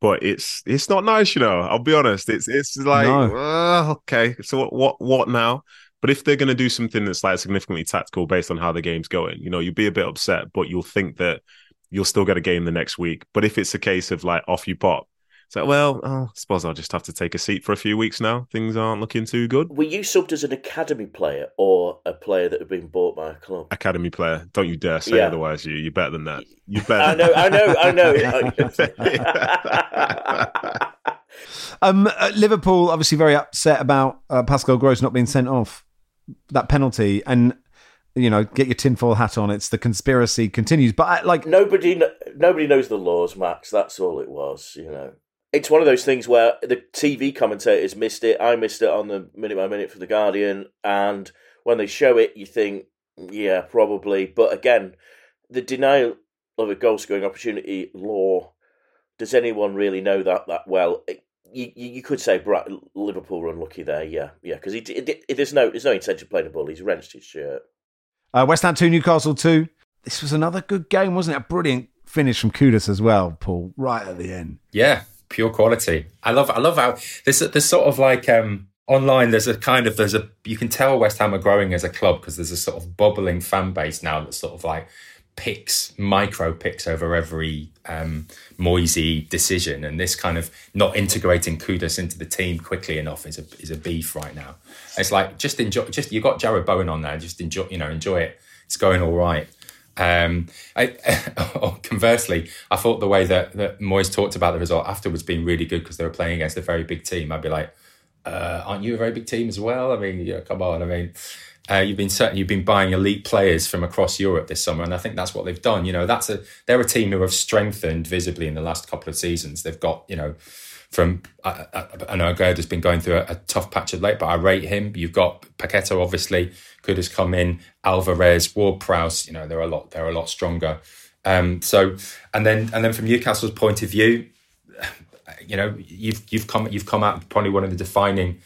But it's it's not nice, you know. I'll be honest. It's it's like no. uh, okay, so what what what now? But if they're going to do something that's like significantly tactical based on how the game's going, you know, you'll be a bit upset, but you'll think that you'll still get a game the next week. But if it's a case of like off you pop, so, well, oh, I suppose I'll just have to take a seat for a few weeks now. Things aren't looking too good. Were you subbed as an academy player or a player that had been bought by a club? Academy player. Don't you dare say yeah. otherwise. You, you're better than that. You're better. I know, I know, I know. um, uh, Liverpool obviously very upset about uh, Pascal Gross not being sent off that penalty, and you know, get your tinfoil hat on. It's the conspiracy continues, but I, like nobody, nobody knows the laws, Max. That's all it was. You know, it's one of those things where the TV commentators missed it. I missed it on the minute by minute for the Guardian, and when they show it, you think, yeah, probably. But again, the denial of a goal scoring opportunity law. Does anyone really know that that well? It, you, you could say Liverpool were unlucky there, yeah, yeah, because there's no there's no intention of playing the ball. He's wrenched his shirt. Uh, West Ham two, Newcastle two. This was another good game, wasn't it? A brilliant finish from Kudus as well, Paul, right at the end. Yeah, pure quality. I love I love how this there's sort of like um online there's a kind of there's a you can tell West Ham are growing as a club because there's a sort of bubbling fan base now that's sort of like picks micro picks over every um Moyesy decision and this kind of not integrating Kudus into the team quickly enough is a is a beef right now. It's like just enjoy just you got Jarrod Bowen on there just enjoy you know enjoy it. It's going all right. Um, I, conversely, I thought the way that, that Moyes talked about the result afterwards being really good because they were playing against a very big team. I'd be like, uh, aren't you a very big team as well? I mean, yeah, come on. I mean, uh, you've been certain you've been buying elite players from across Europe this summer, and I think that's what they've done. You know, that's a they're a team who have strengthened visibly in the last couple of seasons. They've got you know from I, I, I know Aguerd has been going through a, a, tough patch of late, but I rate him. You've got Paqueta, obviously, could has come in. Alvarez, Ward Prowse, you know, they're a lot they're a lot stronger. Um, so and then and then from Newcastle's point of view, you know, you've you've come you've come out probably one of the defining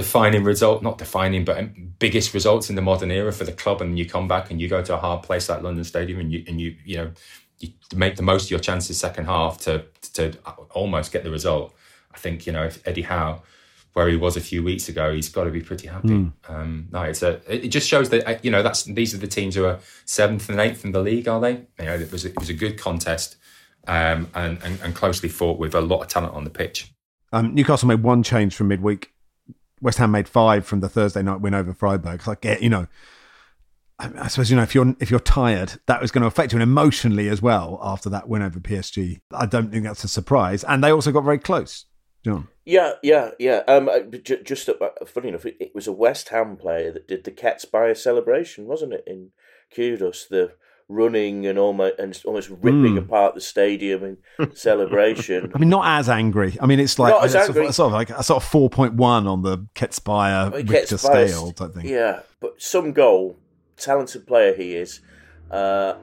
defining result, not defining, but biggest results in the modern era for the club. And you come back and you go to a hard place like London Stadium, and you and you you know you make the most of your chances second half to to almost get the result. I think you know if Eddie Howe, where he was a few weeks ago, he's got to be pretty happy. Mm. Um, no, it's a it just shows that uh, you know that's these are the teams who are seventh and eighth in the league, are they? You know, it was it was a good contest um, and, and, and closely fought with a lot of talent on the pitch. Um, Newcastle made one change from midweek. West Ham made five from the Thursday night win over Freiburg. Like, you know, I suppose you know if you're if you're tired, that was going to affect you emotionally as well after that win over PSG. I don't think that's a surprise, and they also got very close. John. Yeah, yeah, yeah. Um, just uh, funny enough, it, it, was a West Ham player that did the Ketsbaia celebration, wasn't it? In Kudus, the running and almost and almost ripping Mm. apart the stadium in celebration. I mean, not as angry. I mean, it's like Not as it's sort angry. of, sort of like a sort of four point one on the Ketspire It Richter gets scale type thing. Yeah, but some goal, talented player he is. Uh,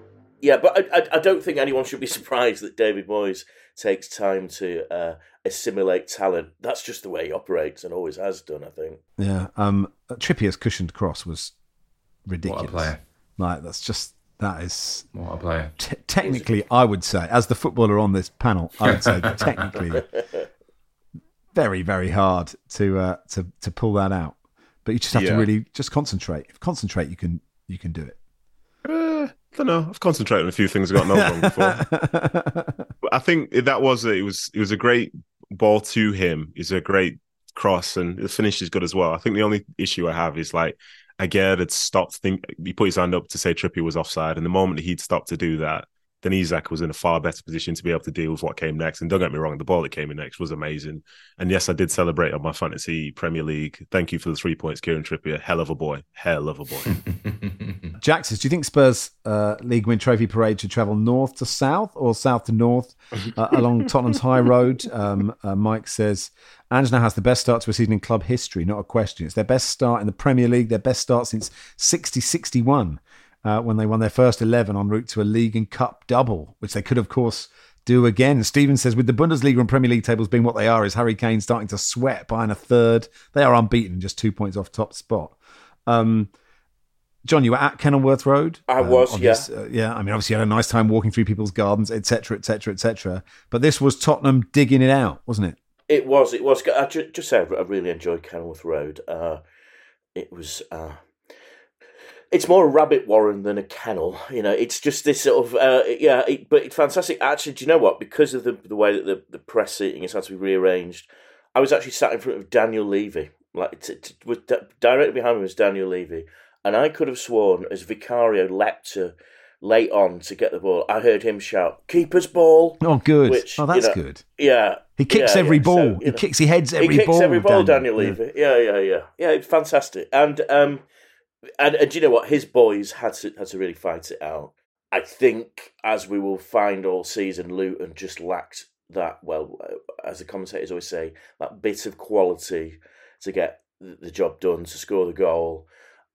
yeah, but I, I, I don't think anyone should be surprised that David Moyes takes time to uh, assimilate talent. That's just the way he operates and always has done. I think. Yeah. Um, Trippier's cushioned cross was ridiculous. What a player. Like that's just that is What a player. t- technically, I would say, as the footballer on this panel, I would say technically very, very hard to uh, to to pull that out. But you just have to really just concentrate. If you concentrate, you can you can do it. Uh, I don't know. I've concentrated on a few things I got no wrong before. But I think that was a, it was it was a great ball to him. It's a great cross, and the finish is good as well. I think the only issue I have is like Aguerd had stopped. Think he put his hand up to say Trippier was offside, and the moment he'd stopped to do that, then Isak was in a far better position to be able to deal with what came next. And don't get me wrong, the ball that came in next was amazing. And yes, I did celebrate on my fantasy Premier League. Thank you for the three points, Kieran Trippier. Hell of a boy. Hell of a boy. Jack says, do you think Spurs uh, League Win Trophy Parade should travel north to south or south to north uh, along Tottenham's High Road? Um, uh, Mike says, Angela has the best start to a season in club history, not a question. It's their best start in the Premier League, their best start since 60 61 uh, when they won their first 11 en route to a league and cup double, which they could, of course, do again. Stephen says, with the Bundesliga and Premier League tables being what they are, is Harry Kane starting to sweat behind a third? They are unbeaten, just two points off top spot. Um, John, you were at Kenilworth Road. I was, obvious- uh, yeah. I mean, obviously, you had a nice time walking through people's gardens, etc., etc., etc. But this was Tottenham digging it out, wasn't it? It was. It was. I ju- just say I really enjoyed Kenilworth Road. Uh, it was. Uh, it's more a rabbit warren than a kennel. You know, it's just this sort of uh, yeah. It, but it's fantastic. Actually, do you know what? Because of the the way that the, the press seating has had to be rearranged, I was actually sat in front of Daniel Levy. Like, t- t- with di- directly behind me was Daniel Levy, and I could have sworn as Vicario leapt to late on to get the ball, I heard him shout, "Keeper's ball." Oh, good. Which, oh, that's you know, good. Yeah, He kicks yeah, every yeah. Ball. you he know. kicks. He heads every he kicks ball. every ball, Daniel, Yeah. Levy. Yeah, yeah, yeah, yeah. It's fantastic. And um, and, and do you know what? His boys had to had to really fight it out. I think, as we will find all season, Luton just lacked that. Well, uh, as the commentators always say, that bit of quality to get the job done to score the goal.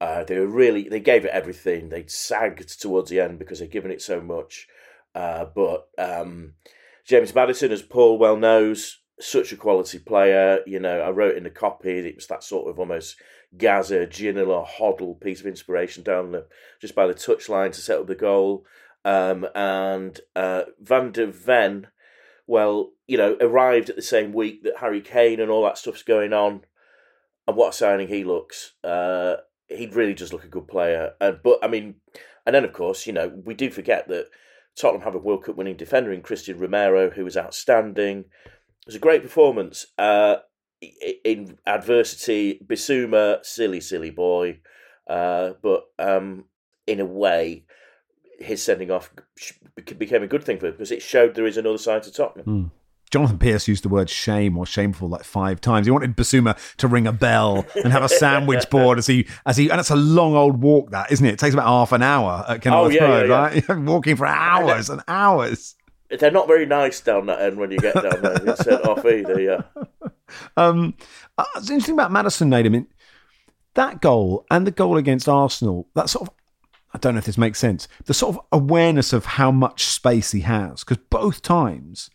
Uh, they were really they gave it everything. They sagged towards the end because they'd given it so much. Uh, but um, James Maddison, as Paul well knows, such a quality player. You know, I wrote in the copy it was that sort of almost Gazza, Ginola, Hoddle piece of inspiration down the just by the touchline to set up the goal. Um, and uh, Van der Ven, well, you know, arrived at the same week that Harry Kane and all that stuff's going on. And what a signing he looks. Uh, he really does look a good player. Uh, but I mean, and then of course, you know, we do forget that Tottenham have a World Cup winning defender in Cristian Romero, who was outstanding. It was a great performance. Uh, in adversity, Bissouma, silly, silly boy. Uh, but um, in a way, his sending off became a good thing for him because it showed there is another side to Tottenham. Jonathan Pearce used the word shame or shameful like five times. He wanted Bissouma to ring a bell and have a sandwich board as he as he and it's a long old walk that, isn't it? It takes about half an hour at Kenilworth Oh, yeah, Road, yeah, right? Walking for hours and hours. They're not very nice down that end when you get down there. It's sent off either, yeah. Um, uh, it's interesting about Maddison, Nate. I mean, that goal and the goal against Arsenal, that sort of, I don't know if this makes sense, the sort of awareness of how much space he has. Because both times,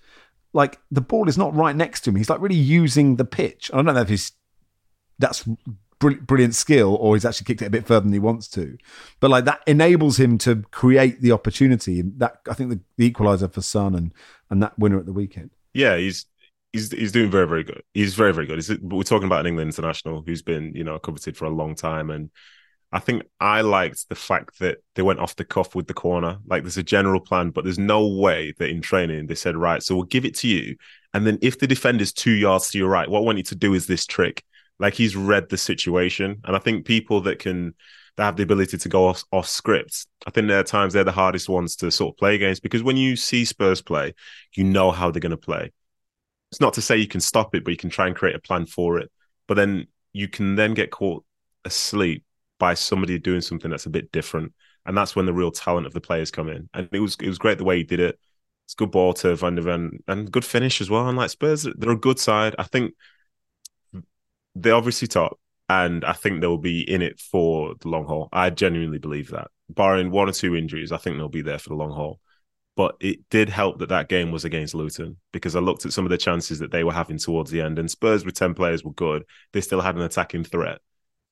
like, the ball is not right next to him. He's like really using the pitch. I don't know if he's, that's br- brilliant skill or he's actually kicked it a bit further than he wants to. But like, that enables him to create the opportunity. And that, I think, the, the equaliser for Son and, and that winner at the weekend. yeah, he's he's he's doing very very good. He's very very good. He's, we're talking about an England international who's been you know coveted for a long time, and I think I liked the fact that they went off the cuff with the corner. Like there's a general plan, but there's no way that in training they said right, so we'll give it to you, and then if the defender's two yards to your right, what I want you to do is this trick. Like he's read the situation, and I think people that can that have the ability to go off off script. I think there are times they're the hardest ones to sort of play against because when you see Spurs play, you know how they're to play. It's not to say you can stop it, but you can try and create a plan for it. But then you can then get caught asleep by somebody doing something that's a bit different. and that's when the real talent of the players come in. And it was it was great the way he did it. It's good ball to Van der Ven and good finish as well. And like Spurs, they're a good side. I think they're obviously top, and I think they'll be in it for the long haul. I genuinely believe that. Barring one or two injuries, I think they'll be there for the long haul. But it did help that that game was against Luton because I looked at some of the chances that they were having towards the end, and Spurs with ten players were good. They still had an attacking threat,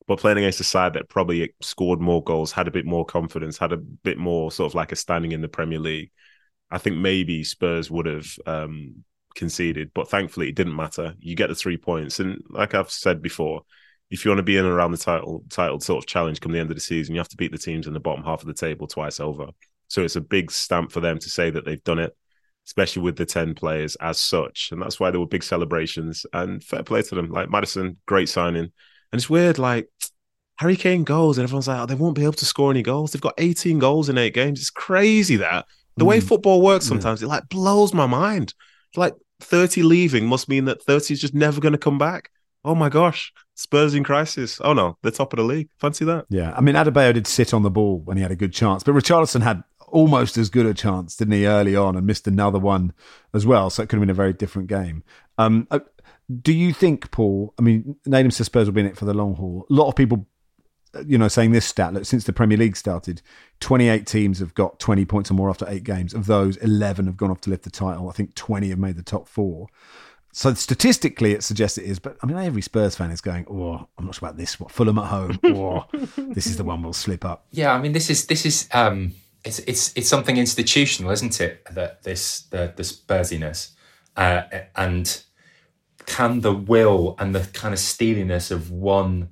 but playing against a side that probably scored more goals, had a bit more confidence, had a bit more sort of like a standing in the Premier League. I think maybe Spurs would have um, conceded, but thankfully it didn't matter. You get the three points, and like I've said before, if you want to be in and around the title title sort of challenge come the end of the season, you have to beat the teams in the bottom half of the table twice over. So it's a big stamp for them to say that they've done it, especially with the 10 players as such. And that's why there were big celebrations and fair play to them. Like Maddison, great signing. And it's weird, like Harry Kane goals, and everyone's like, oh, they won't be able to score any goals. They've got 18 goals in eight games. It's crazy that the way Mm. football works sometimes, it like blows my mind. Like 30 leaving must mean that 30 is just never going to come back. Oh my gosh, Spurs in crisis. Oh no, they're top of the league. Fancy that. Yeah, I mean, Adebayo did sit on the ball when he had a good chance, but Richardson had almost as good a chance, didn't he, early on, and missed another one as well. So it could have been a very different game. Um, uh, do you think, Paul? I mean, Nedum says Spurs will be in it for the long haul. A lot of people, uh, you know, saying this stat. Look, since the Premier League started, twenty-eight teams have got twenty points or more after eight games. Of those, eleven have gone off to lift the title. I think twenty have made the top four. So statistically, it suggests it is, but I mean, every Spurs fan is going, "Oh, I'm not sure about this. What Fulham at home? Or this is the one we'll slip up." Yeah, I mean, this is this is um, it's it's it's something institutional, isn't it? That this the the Spursiness, uh, and can the will and the kind of steeliness of one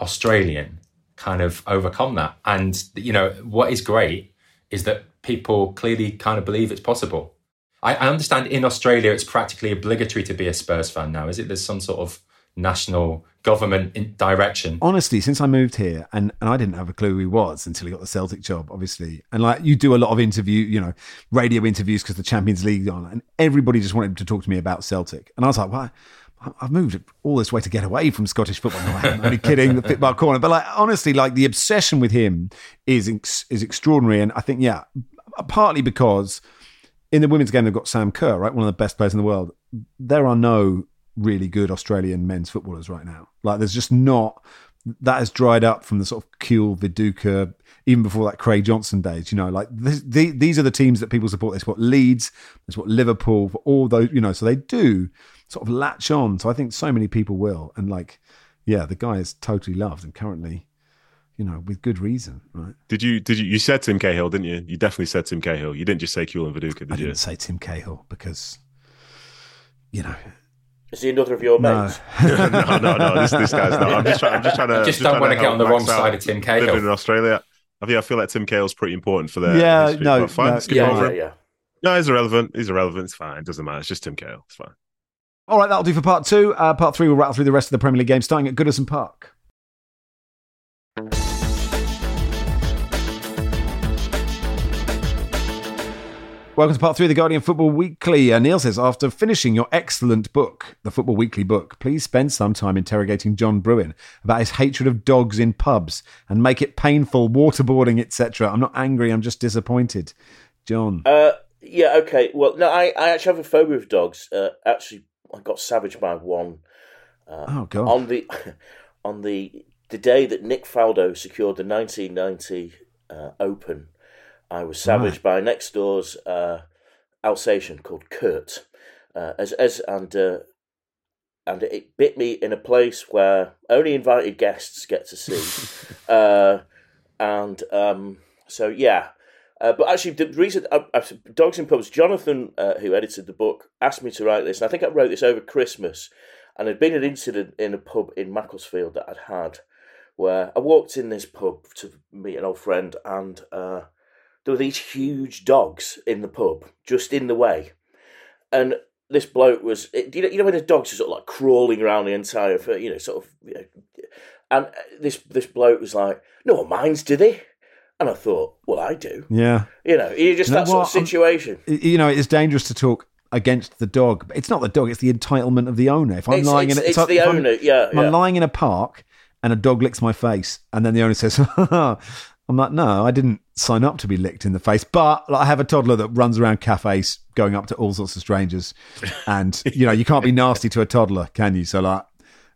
Australian kind of overcome that? And you know what is great is that people clearly kind of believe it's possible. I, I understand in Australia it's practically obligatory to be a Spurs fan now. Is it? There's some sort of national government direction. honestly, since I moved here, and, and I didn't have a clue who he was until he got the Celtic job, obviously. And like you do a lot of interview, you know, radio interviews because the Champions League on, and everybody just wanted to talk to me about Celtic. And I was like, why? I've moved all this way to get away from Scottish football. No, I'm only kidding. The Pitbar corner, but like honestly, like the obsession with him is is extraordinary, and I think yeah, partly because in the women's game they've got Sam Kerr, right, one of the best players in the world. There are no really good Australian men's footballers right now. Like there's just not that has dried up from the sort of Kewell, Viduka, even before that Craig Johnston days. You know, like this, the, these are the teams that people support. They support Leeds, they support Liverpool, for all those. You know, so they do sort of latch on. So I think so many people will, and like, yeah, the guy is totally loved and currently. You know, with good reason, right? Did you did you you said Tim Cahill, didn't you? You definitely said Tim Cahill. You didn't just say Kewell and Viduka, did I you? didn't say Tim Cahill because, you know, Is he another of your no. mates? no, no, no. This, this guy's not. I'm just trying. I'm just trying to. I just trying don't want to get on the wrong side of Tim Cahill. Living in Australia, I think I feel like Tim Cahill's pretty important for their Yeah, history, no, fine. no, skip Yeah, over yeah, yeah. No, he's irrelevant. He's irrelevant. It's fine. It doesn't matter. It's just Tim Cahill. It's fine. All right, that'll do for part two. Uh, part three, we'll rattle through the rest of the Premier League games, starting at Goodison Park. Welcome to part three of the Guardian Football Weekly. Uh, Neil says, after finishing your excellent book, the Football Weekly book, please spend some time interrogating John Brewin about his hatred of dogs in pubs and make it painful, waterboarding, etc. I'm not angry, I'm just disappointed. John. Uh, yeah, okay. Well, no, I, I actually have a phobia of dogs. Uh, actually, I got savaged by one oh, God. on the on the the day that Nick Faldo secured the 1990 uh, Open. I was savaged by next door's uh, Alsatian called Kurt, uh, as as and uh, and it bit me in a place where only invited guests get to see, uh, and um, so yeah. Uh, but actually, the reason uh, uh, Dogs in Pubs, Jonathan, uh, who edited the book, asked me to write this, and I think I wrote this over Christmas. And there'd been an incident in a pub in Macclesfield that I'd had, where I walked in this pub to meet an old friend, and uh, there were these huge dogs in the pub, just in the way. And this bloke was, eh, you know, you know when the dogs are sort of like crawling around the entire, you know, sort of, you know, and this this bloke was like, "No one minds, do they?" And I thought, "Well, I do." Yeah. You know, you just You know that sort of what? I'm- situation. you know, it's dangerous to talk against the dog. But it's not the dog; it's the entitlement of the owner. If I'm It's- lying it's- in, a, it's like the if I'm- owner, yeah, I'm lying in a park and a dog licks my face, and then the owner says, I'm like, no, I didn't sign up to be licked in the face, but like, I have a toddler that runs around cafes going up to all sorts of strangers. And, you know, you can't be nasty to a toddler, can you? So, like,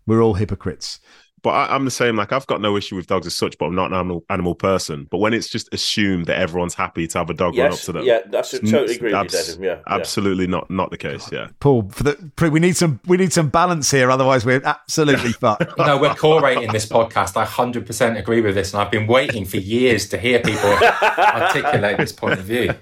we're all hypocrites. But I, am the same. Like I've got no issue with dogs as such, but I'm not an animal animal person. But when it's just assumed that everyone's happy to have a dog yes, run up to them, yeah, that's a, totally agree abs- with you, Yeah, absolutely yeah. not not the case. Yeah, Paul, for the we need some we need some balance here. Otherwise, we're absolutely fucked. no, we're co-rating this podcast. I hundred percent agree with this, and I've been waiting for years to hear people articulate this point of view.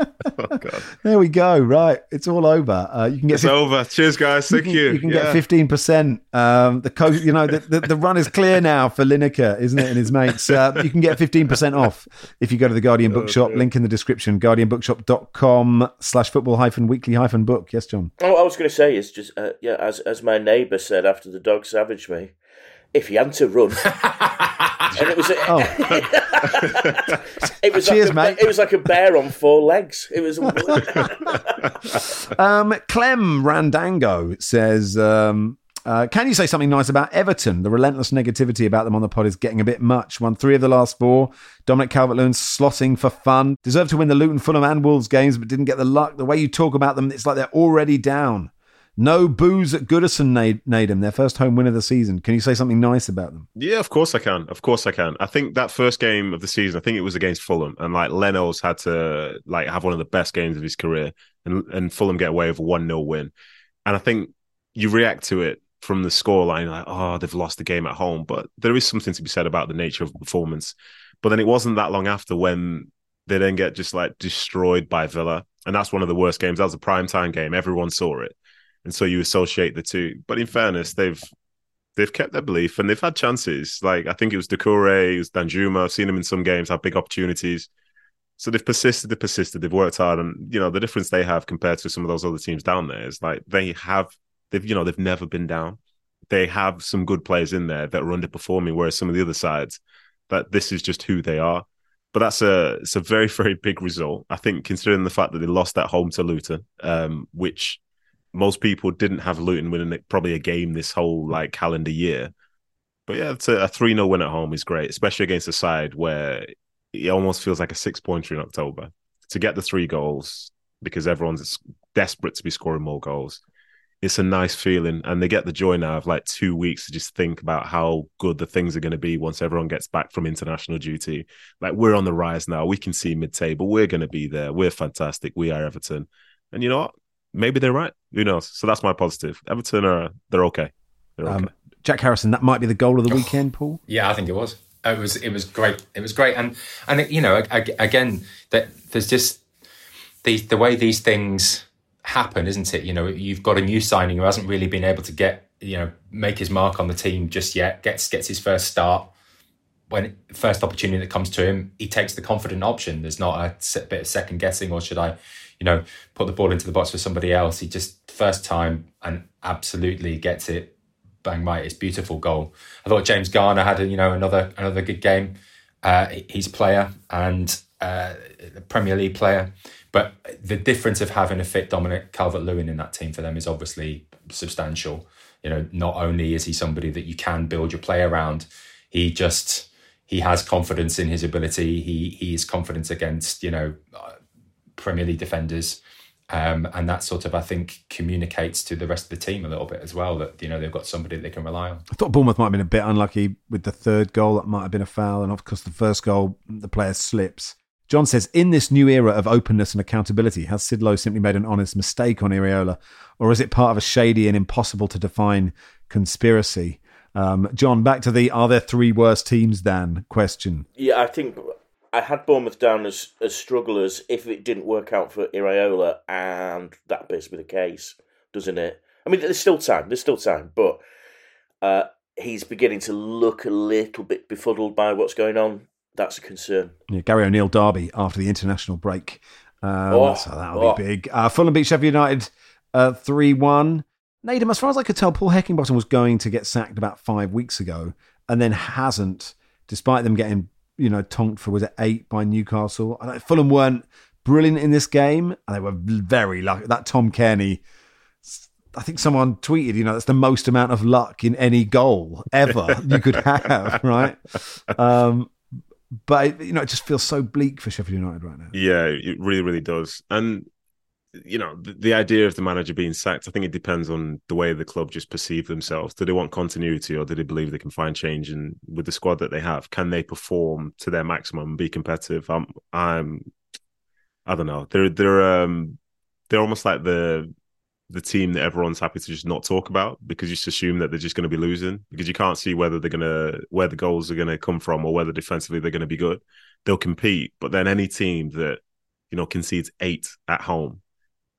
oh, there we go. Right, it's all over. Uh, you can get it's 50, over. Cheers, guys. Thank you. Can, you, you can yeah. get fifteen percent. Um, the coach, you know, the, the, the, run is clear now for Lineker, isn't it? And his mates. Uh, you can get fifteen percent off if you go to the Guardian Bookshop. Link in the description. GuardianBookshop.com slash football hyphen weekly hyphen book. Yes, John. Oh, I was going to say is just uh, yeah, as as my neighbour said after the dog savaged me, if he had to run. and it was a, oh. it was Cheers, like a, mate. It was like a bear on four legs. It was. um, Clem Randango says. Um, uh, can you say something nice about Everton? The relentless negativity about them on the pod is getting a bit much. Won three of the last four. Dominic Calvert-Lewin slotting for fun. Deserved to win the Luton, Fulham, and Wolves games, but didn't get the luck. The way you talk about them, it's like they're already down. No booze at Goodison Nedum, their first home win of the season. Can you say something nice about them? Yeah, of course I can. Of course I can. I think that first game of the season, I think it was against Fulham, and like Leno's had to like have one of the best games of his career, and and Fulham get away with a one 0 win. And I think you react to it from the scoreline, like oh they've lost the game at home, but there is something to be said about the nature of the performance. But then it wasn't that long after when they then get just like destroyed by Villa, and that's one of the worst games. That was a prime time game. Everyone saw it and so you associate the two. But in fairness, they've they've kept their belief and they've had chances. Like I think it was Doucouré, it was Danjuma. I've seen them in some games have big opportunities. So they've persisted, they've persisted, they've worked hard, and you know the difference they have compared to some of those other teams down there is like they have they've you know they've never been down. They have some good players in there that are underperforming, whereas some of the other sides that this is just who they are. But that's a it's a very very big result. I think considering the fact that they lost at home to Luton, um, which most people didn't have Luton winning it, probably a game this whole like calendar year. But yeah, it's a 3 0 win at home is great, especially against a side where it almost feels like a six pointer in October. To get the three goals because everyone's desperate to be scoring more goals. It's a nice feeling, and they get the joy now of like two weeks to just think about how good the things are going to be once everyone gets back from international duty. Like we're on the rise now, we can see mid-table. We're going to be there. We're fantastic. We are Everton, and you know what? Maybe they're right. Who knows? So that's my positive. Everton are they're okay. They're um, okay. Um, Jack Harrison, that might be the goal of the weekend, Paul. Yeah, I think it was. It was it was great. It was great, and and it, you know again that there's just the the way these things happen, isn't it? You know, you've got a new signing who hasn't really been able to get you know make his mark on the team just yet. Gets gets his first start. When first opportunity that comes to him, he takes the confident option. There's not a bit of second guessing, or should I you know, put the ball into the box for somebody else. He just first time and absolutely gets it bang right. It's beautiful goal. I thought James Garner had a, you know another another good game. Uh, he's player and uh, a Premier League player, but the difference of having a fit Dominic Calvert Lewin in that team for them is obviously substantial. You know, not only is he somebody that you can build your play around, he just he has confidence in his ability. He he is confident against you know Premier League defenders. Um, and that sort of, I think, communicates to the rest of the team a little bit as well that you know they've got somebody they can rely on. I thought Bournemouth might have been a bit unlucky with the third goal. That might have been a foul, and of course the first goal, the player slips. John says, in this new era of openness and accountability, has Sidlow simply made an honest mistake on Iraola, or is it part of a shady and impossible to define conspiracy? Um, John, back to the "Are there three worse teams than?" question. Yeah, I think I had Bournemouth down as, as strugglers if it didn't work out for Iraola, and that appears to be the case, doesn't it? I mean, there's still time, there's still time, but uh, he's beginning to look a little bit befuddled by what's going on. That's a concern. Yeah, Gary O'Neil Derby after the international break. Um, oh, so that'll oh. be big. Uh, Fulham beat Sheffield United uh, 3 uh, 1. Nedum, as far as I could tell, Paul Heckingbottom was going to get sacked about five weeks ago and then hasn't, despite them getting you know, tonked for was it eight by Newcastle. Fulham weren't brilliant in this game, and they were very lucky. That Tom Cairney, I think someone tweeted, you know, that's the most amount of luck in any goal ever you could have, right? Um, but you know, it just feels so bleak for Sheffield United right now. Yeah, it really, really does. And you know, the, the, idea of the manager being sacked, I think it depends on the way the club just perceive themselves. Do they want continuity, or do they believe they can find change? And with the squad that they have, can they perform to their maximum and be competitive? I'm, I'm, I don't know. They're they're um they're almost like the the team that everyone's happy to just not talk about because you just assume that they're just going to be losing because you can't see whether they're going to where the goals are going to come from or whether defensively they're going to be good. They'll compete, but then any team that you know concedes eight at home,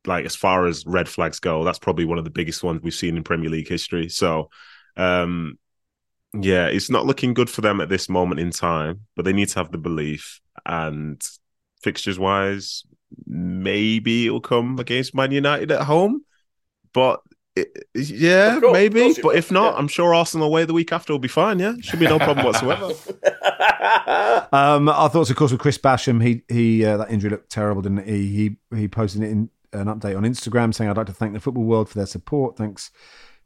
like as far as red flags go, that's probably one of the biggest ones we've seen in Premier League history. So, um, yeah, it's not looking good for them at this moment in time, but they need to have the belief and fixtures wise, maybe it'll come against Man United at home but it, yeah, course, maybe. But if not, yeah. I'm sure Arsenal away the week after will be fine. Yeah, should be no problem whatsoever. um, our thoughts, of course, with Chris Basham. He he uh, that injury looked terrible, didn't he? He he posted it in an update on Instagram saying, "I'd like to thank the football world for their support. Thanks."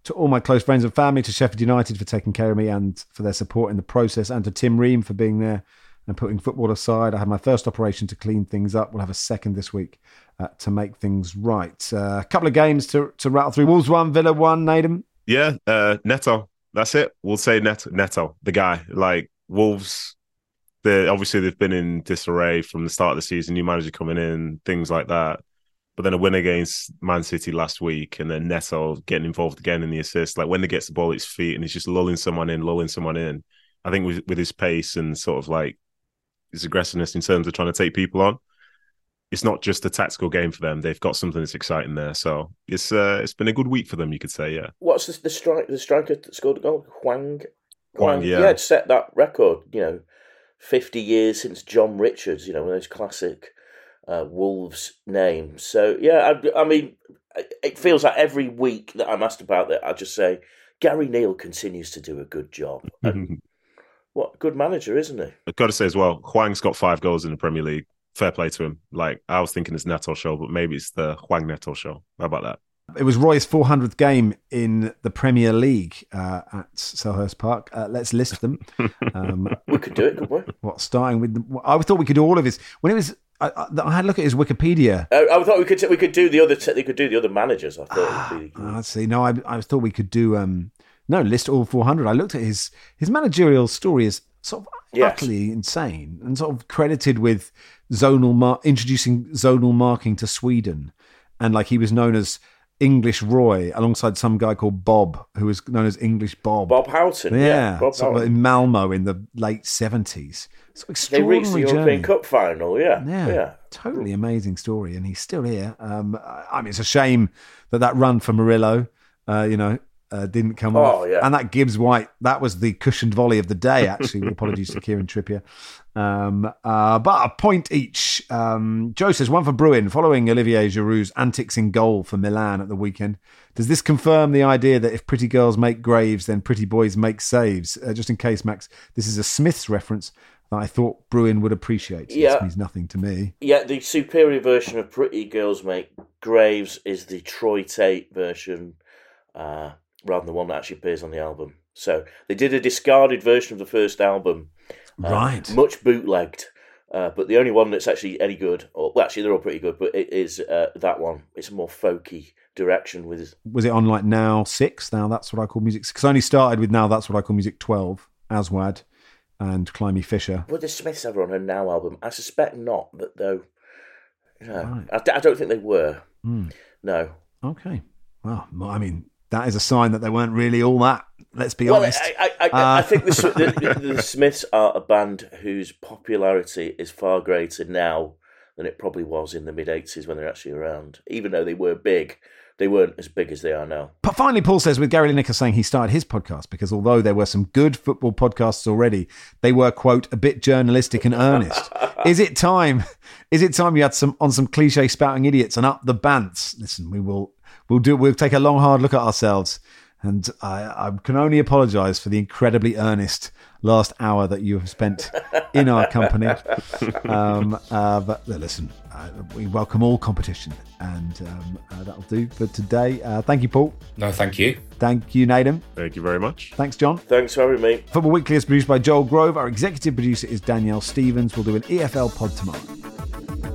To all my close friends and family, to Sheffield United for taking care of me and for their support in the process, and to Tim Ream for being there and putting football aside. I had my first operation to clean things up. We'll have a second this week uh, to make things right. Uh, a couple of games to, to rattle through. Wolves one, Villa one, Nedum. Yeah, uh, Neto. That's it. We'll say Neto, Neto, the guy. Like Wolves, they obviously they've been in disarray from the start of the season. New manager coming in, things like that. But then a win against Man City last week, and then Neto getting involved again in the assist. Like when he gets the ball at his feet and he's just lulling someone in, lulling someone in. I think with, with his pace and sort of like his aggressiveness in terms of trying to take people on, it's not just a tactical game for them. They've got something that's exciting there. So it's uh, it's been a good week for them, you could say. Yeah. What's the, the strike? The striker that scored the goal, Huang. Hwang, yeah. yeah, set that record. You know, fifty years since John Richards. You know, one of those classic uh, Wolves name. So yeah, I, I mean, it feels like every week that I'm asked about that, I just say Gary Neil continues to do a good job. And what good manager, isn't he? I've got to say as well, Hwang's got five goals in the Premier League fair play to him. Like I was thinking it's Neto show, but maybe it's the Hwang Neto show. How about that? It was Roy's 400th game in the Premier League uh, at Selhurst Park. Uh, let's list them. Um, we could do it, could we? What, starting with... The, I thought we could do all of his... When it was... I, I, had a look at his Wikipedia. I, I thought we could we could do the other they could do the other managers. I thought. It would be... I see. No, I, I thought we could do um no list all 400. I looked at his his managerial story is sort of yes. utterly insane and sort of credited with zonal mar- introducing zonal marking to Sweden, and like he was known as English Roy alongside some guy called Bob, who was known as English Bob. Bob Houghton, yeah, yeah Bob Houghton. in Malmo in the late seventies. So extraordinary they reached the European. Cup final, yeah. yeah, yeah, totally amazing story, and he's still here. Um, I mean, it's a shame that that run for Murillo, uh, you know, uh, didn't come oh, off. Yeah. And that Gibbs White, that was the cushioned volley of the day, actually. apologies to Kieran Trippier. Um, uh, but a point each. Um, Joe says one for Brewin, following Olivier Giroud's antics in goal for Milan at the weekend. Does this confirm the idea that if pretty girls make graves, then pretty boys make saves? Uh, just in case, Max, this is a Smiths reference that I thought Brewin would appreciate. Yeah. This means nothing to me. Yeah, the superior version of Pretty Girls Make Graves is the Troy Tate version. Uh, rather than the one that actually appears on the album. So they did a discarded version of the first album, uh, right? Much bootlegged, uh, but the only one that's actually any good, or well, actually they're all pretty good, but it is uh, that one. It's a more folky direction with. Was it on like now six? Now that's what I call music. Because I only started with now that's what I call music twelve. Aswad and Climie Fisher. Were the Smiths ever on a Now album? I suspect not, but though, you know, right. I, I, don't think they were. Mm. No. Okay. Well, I mean, that is a sign that they weren't really all that. Let's be well, honest. I, I, I, uh, I think the, the, the, Smiths are a band whose popularity is far greater now than it probably was in the mid '80s when they're actually around. Even though they were big, they weren't as big as they are now. But finally, Paul says with Gary Lineker saying he started his podcast because although there were some good football podcasts already, they were quote a bit journalistic and earnest. is it time? Is it time you had some on some cliche spouting idiots and up the bants? Listen, we will we'll do we'll take a long hard look at ourselves And I, I can only apologise for the incredibly earnest last hour that you have spent in our company. Um, uh, but listen, uh, we welcome all competition, and um, uh, that'll do for today. Uh, thank you, Paul. No, thank you. Thank you, Nathan. Thank you very much. Thanks, John. Thanks for having me. Football Weekly is produced by Joel Grove. Our executive producer is Danielle Stevens. We'll do an EFL pod tomorrow.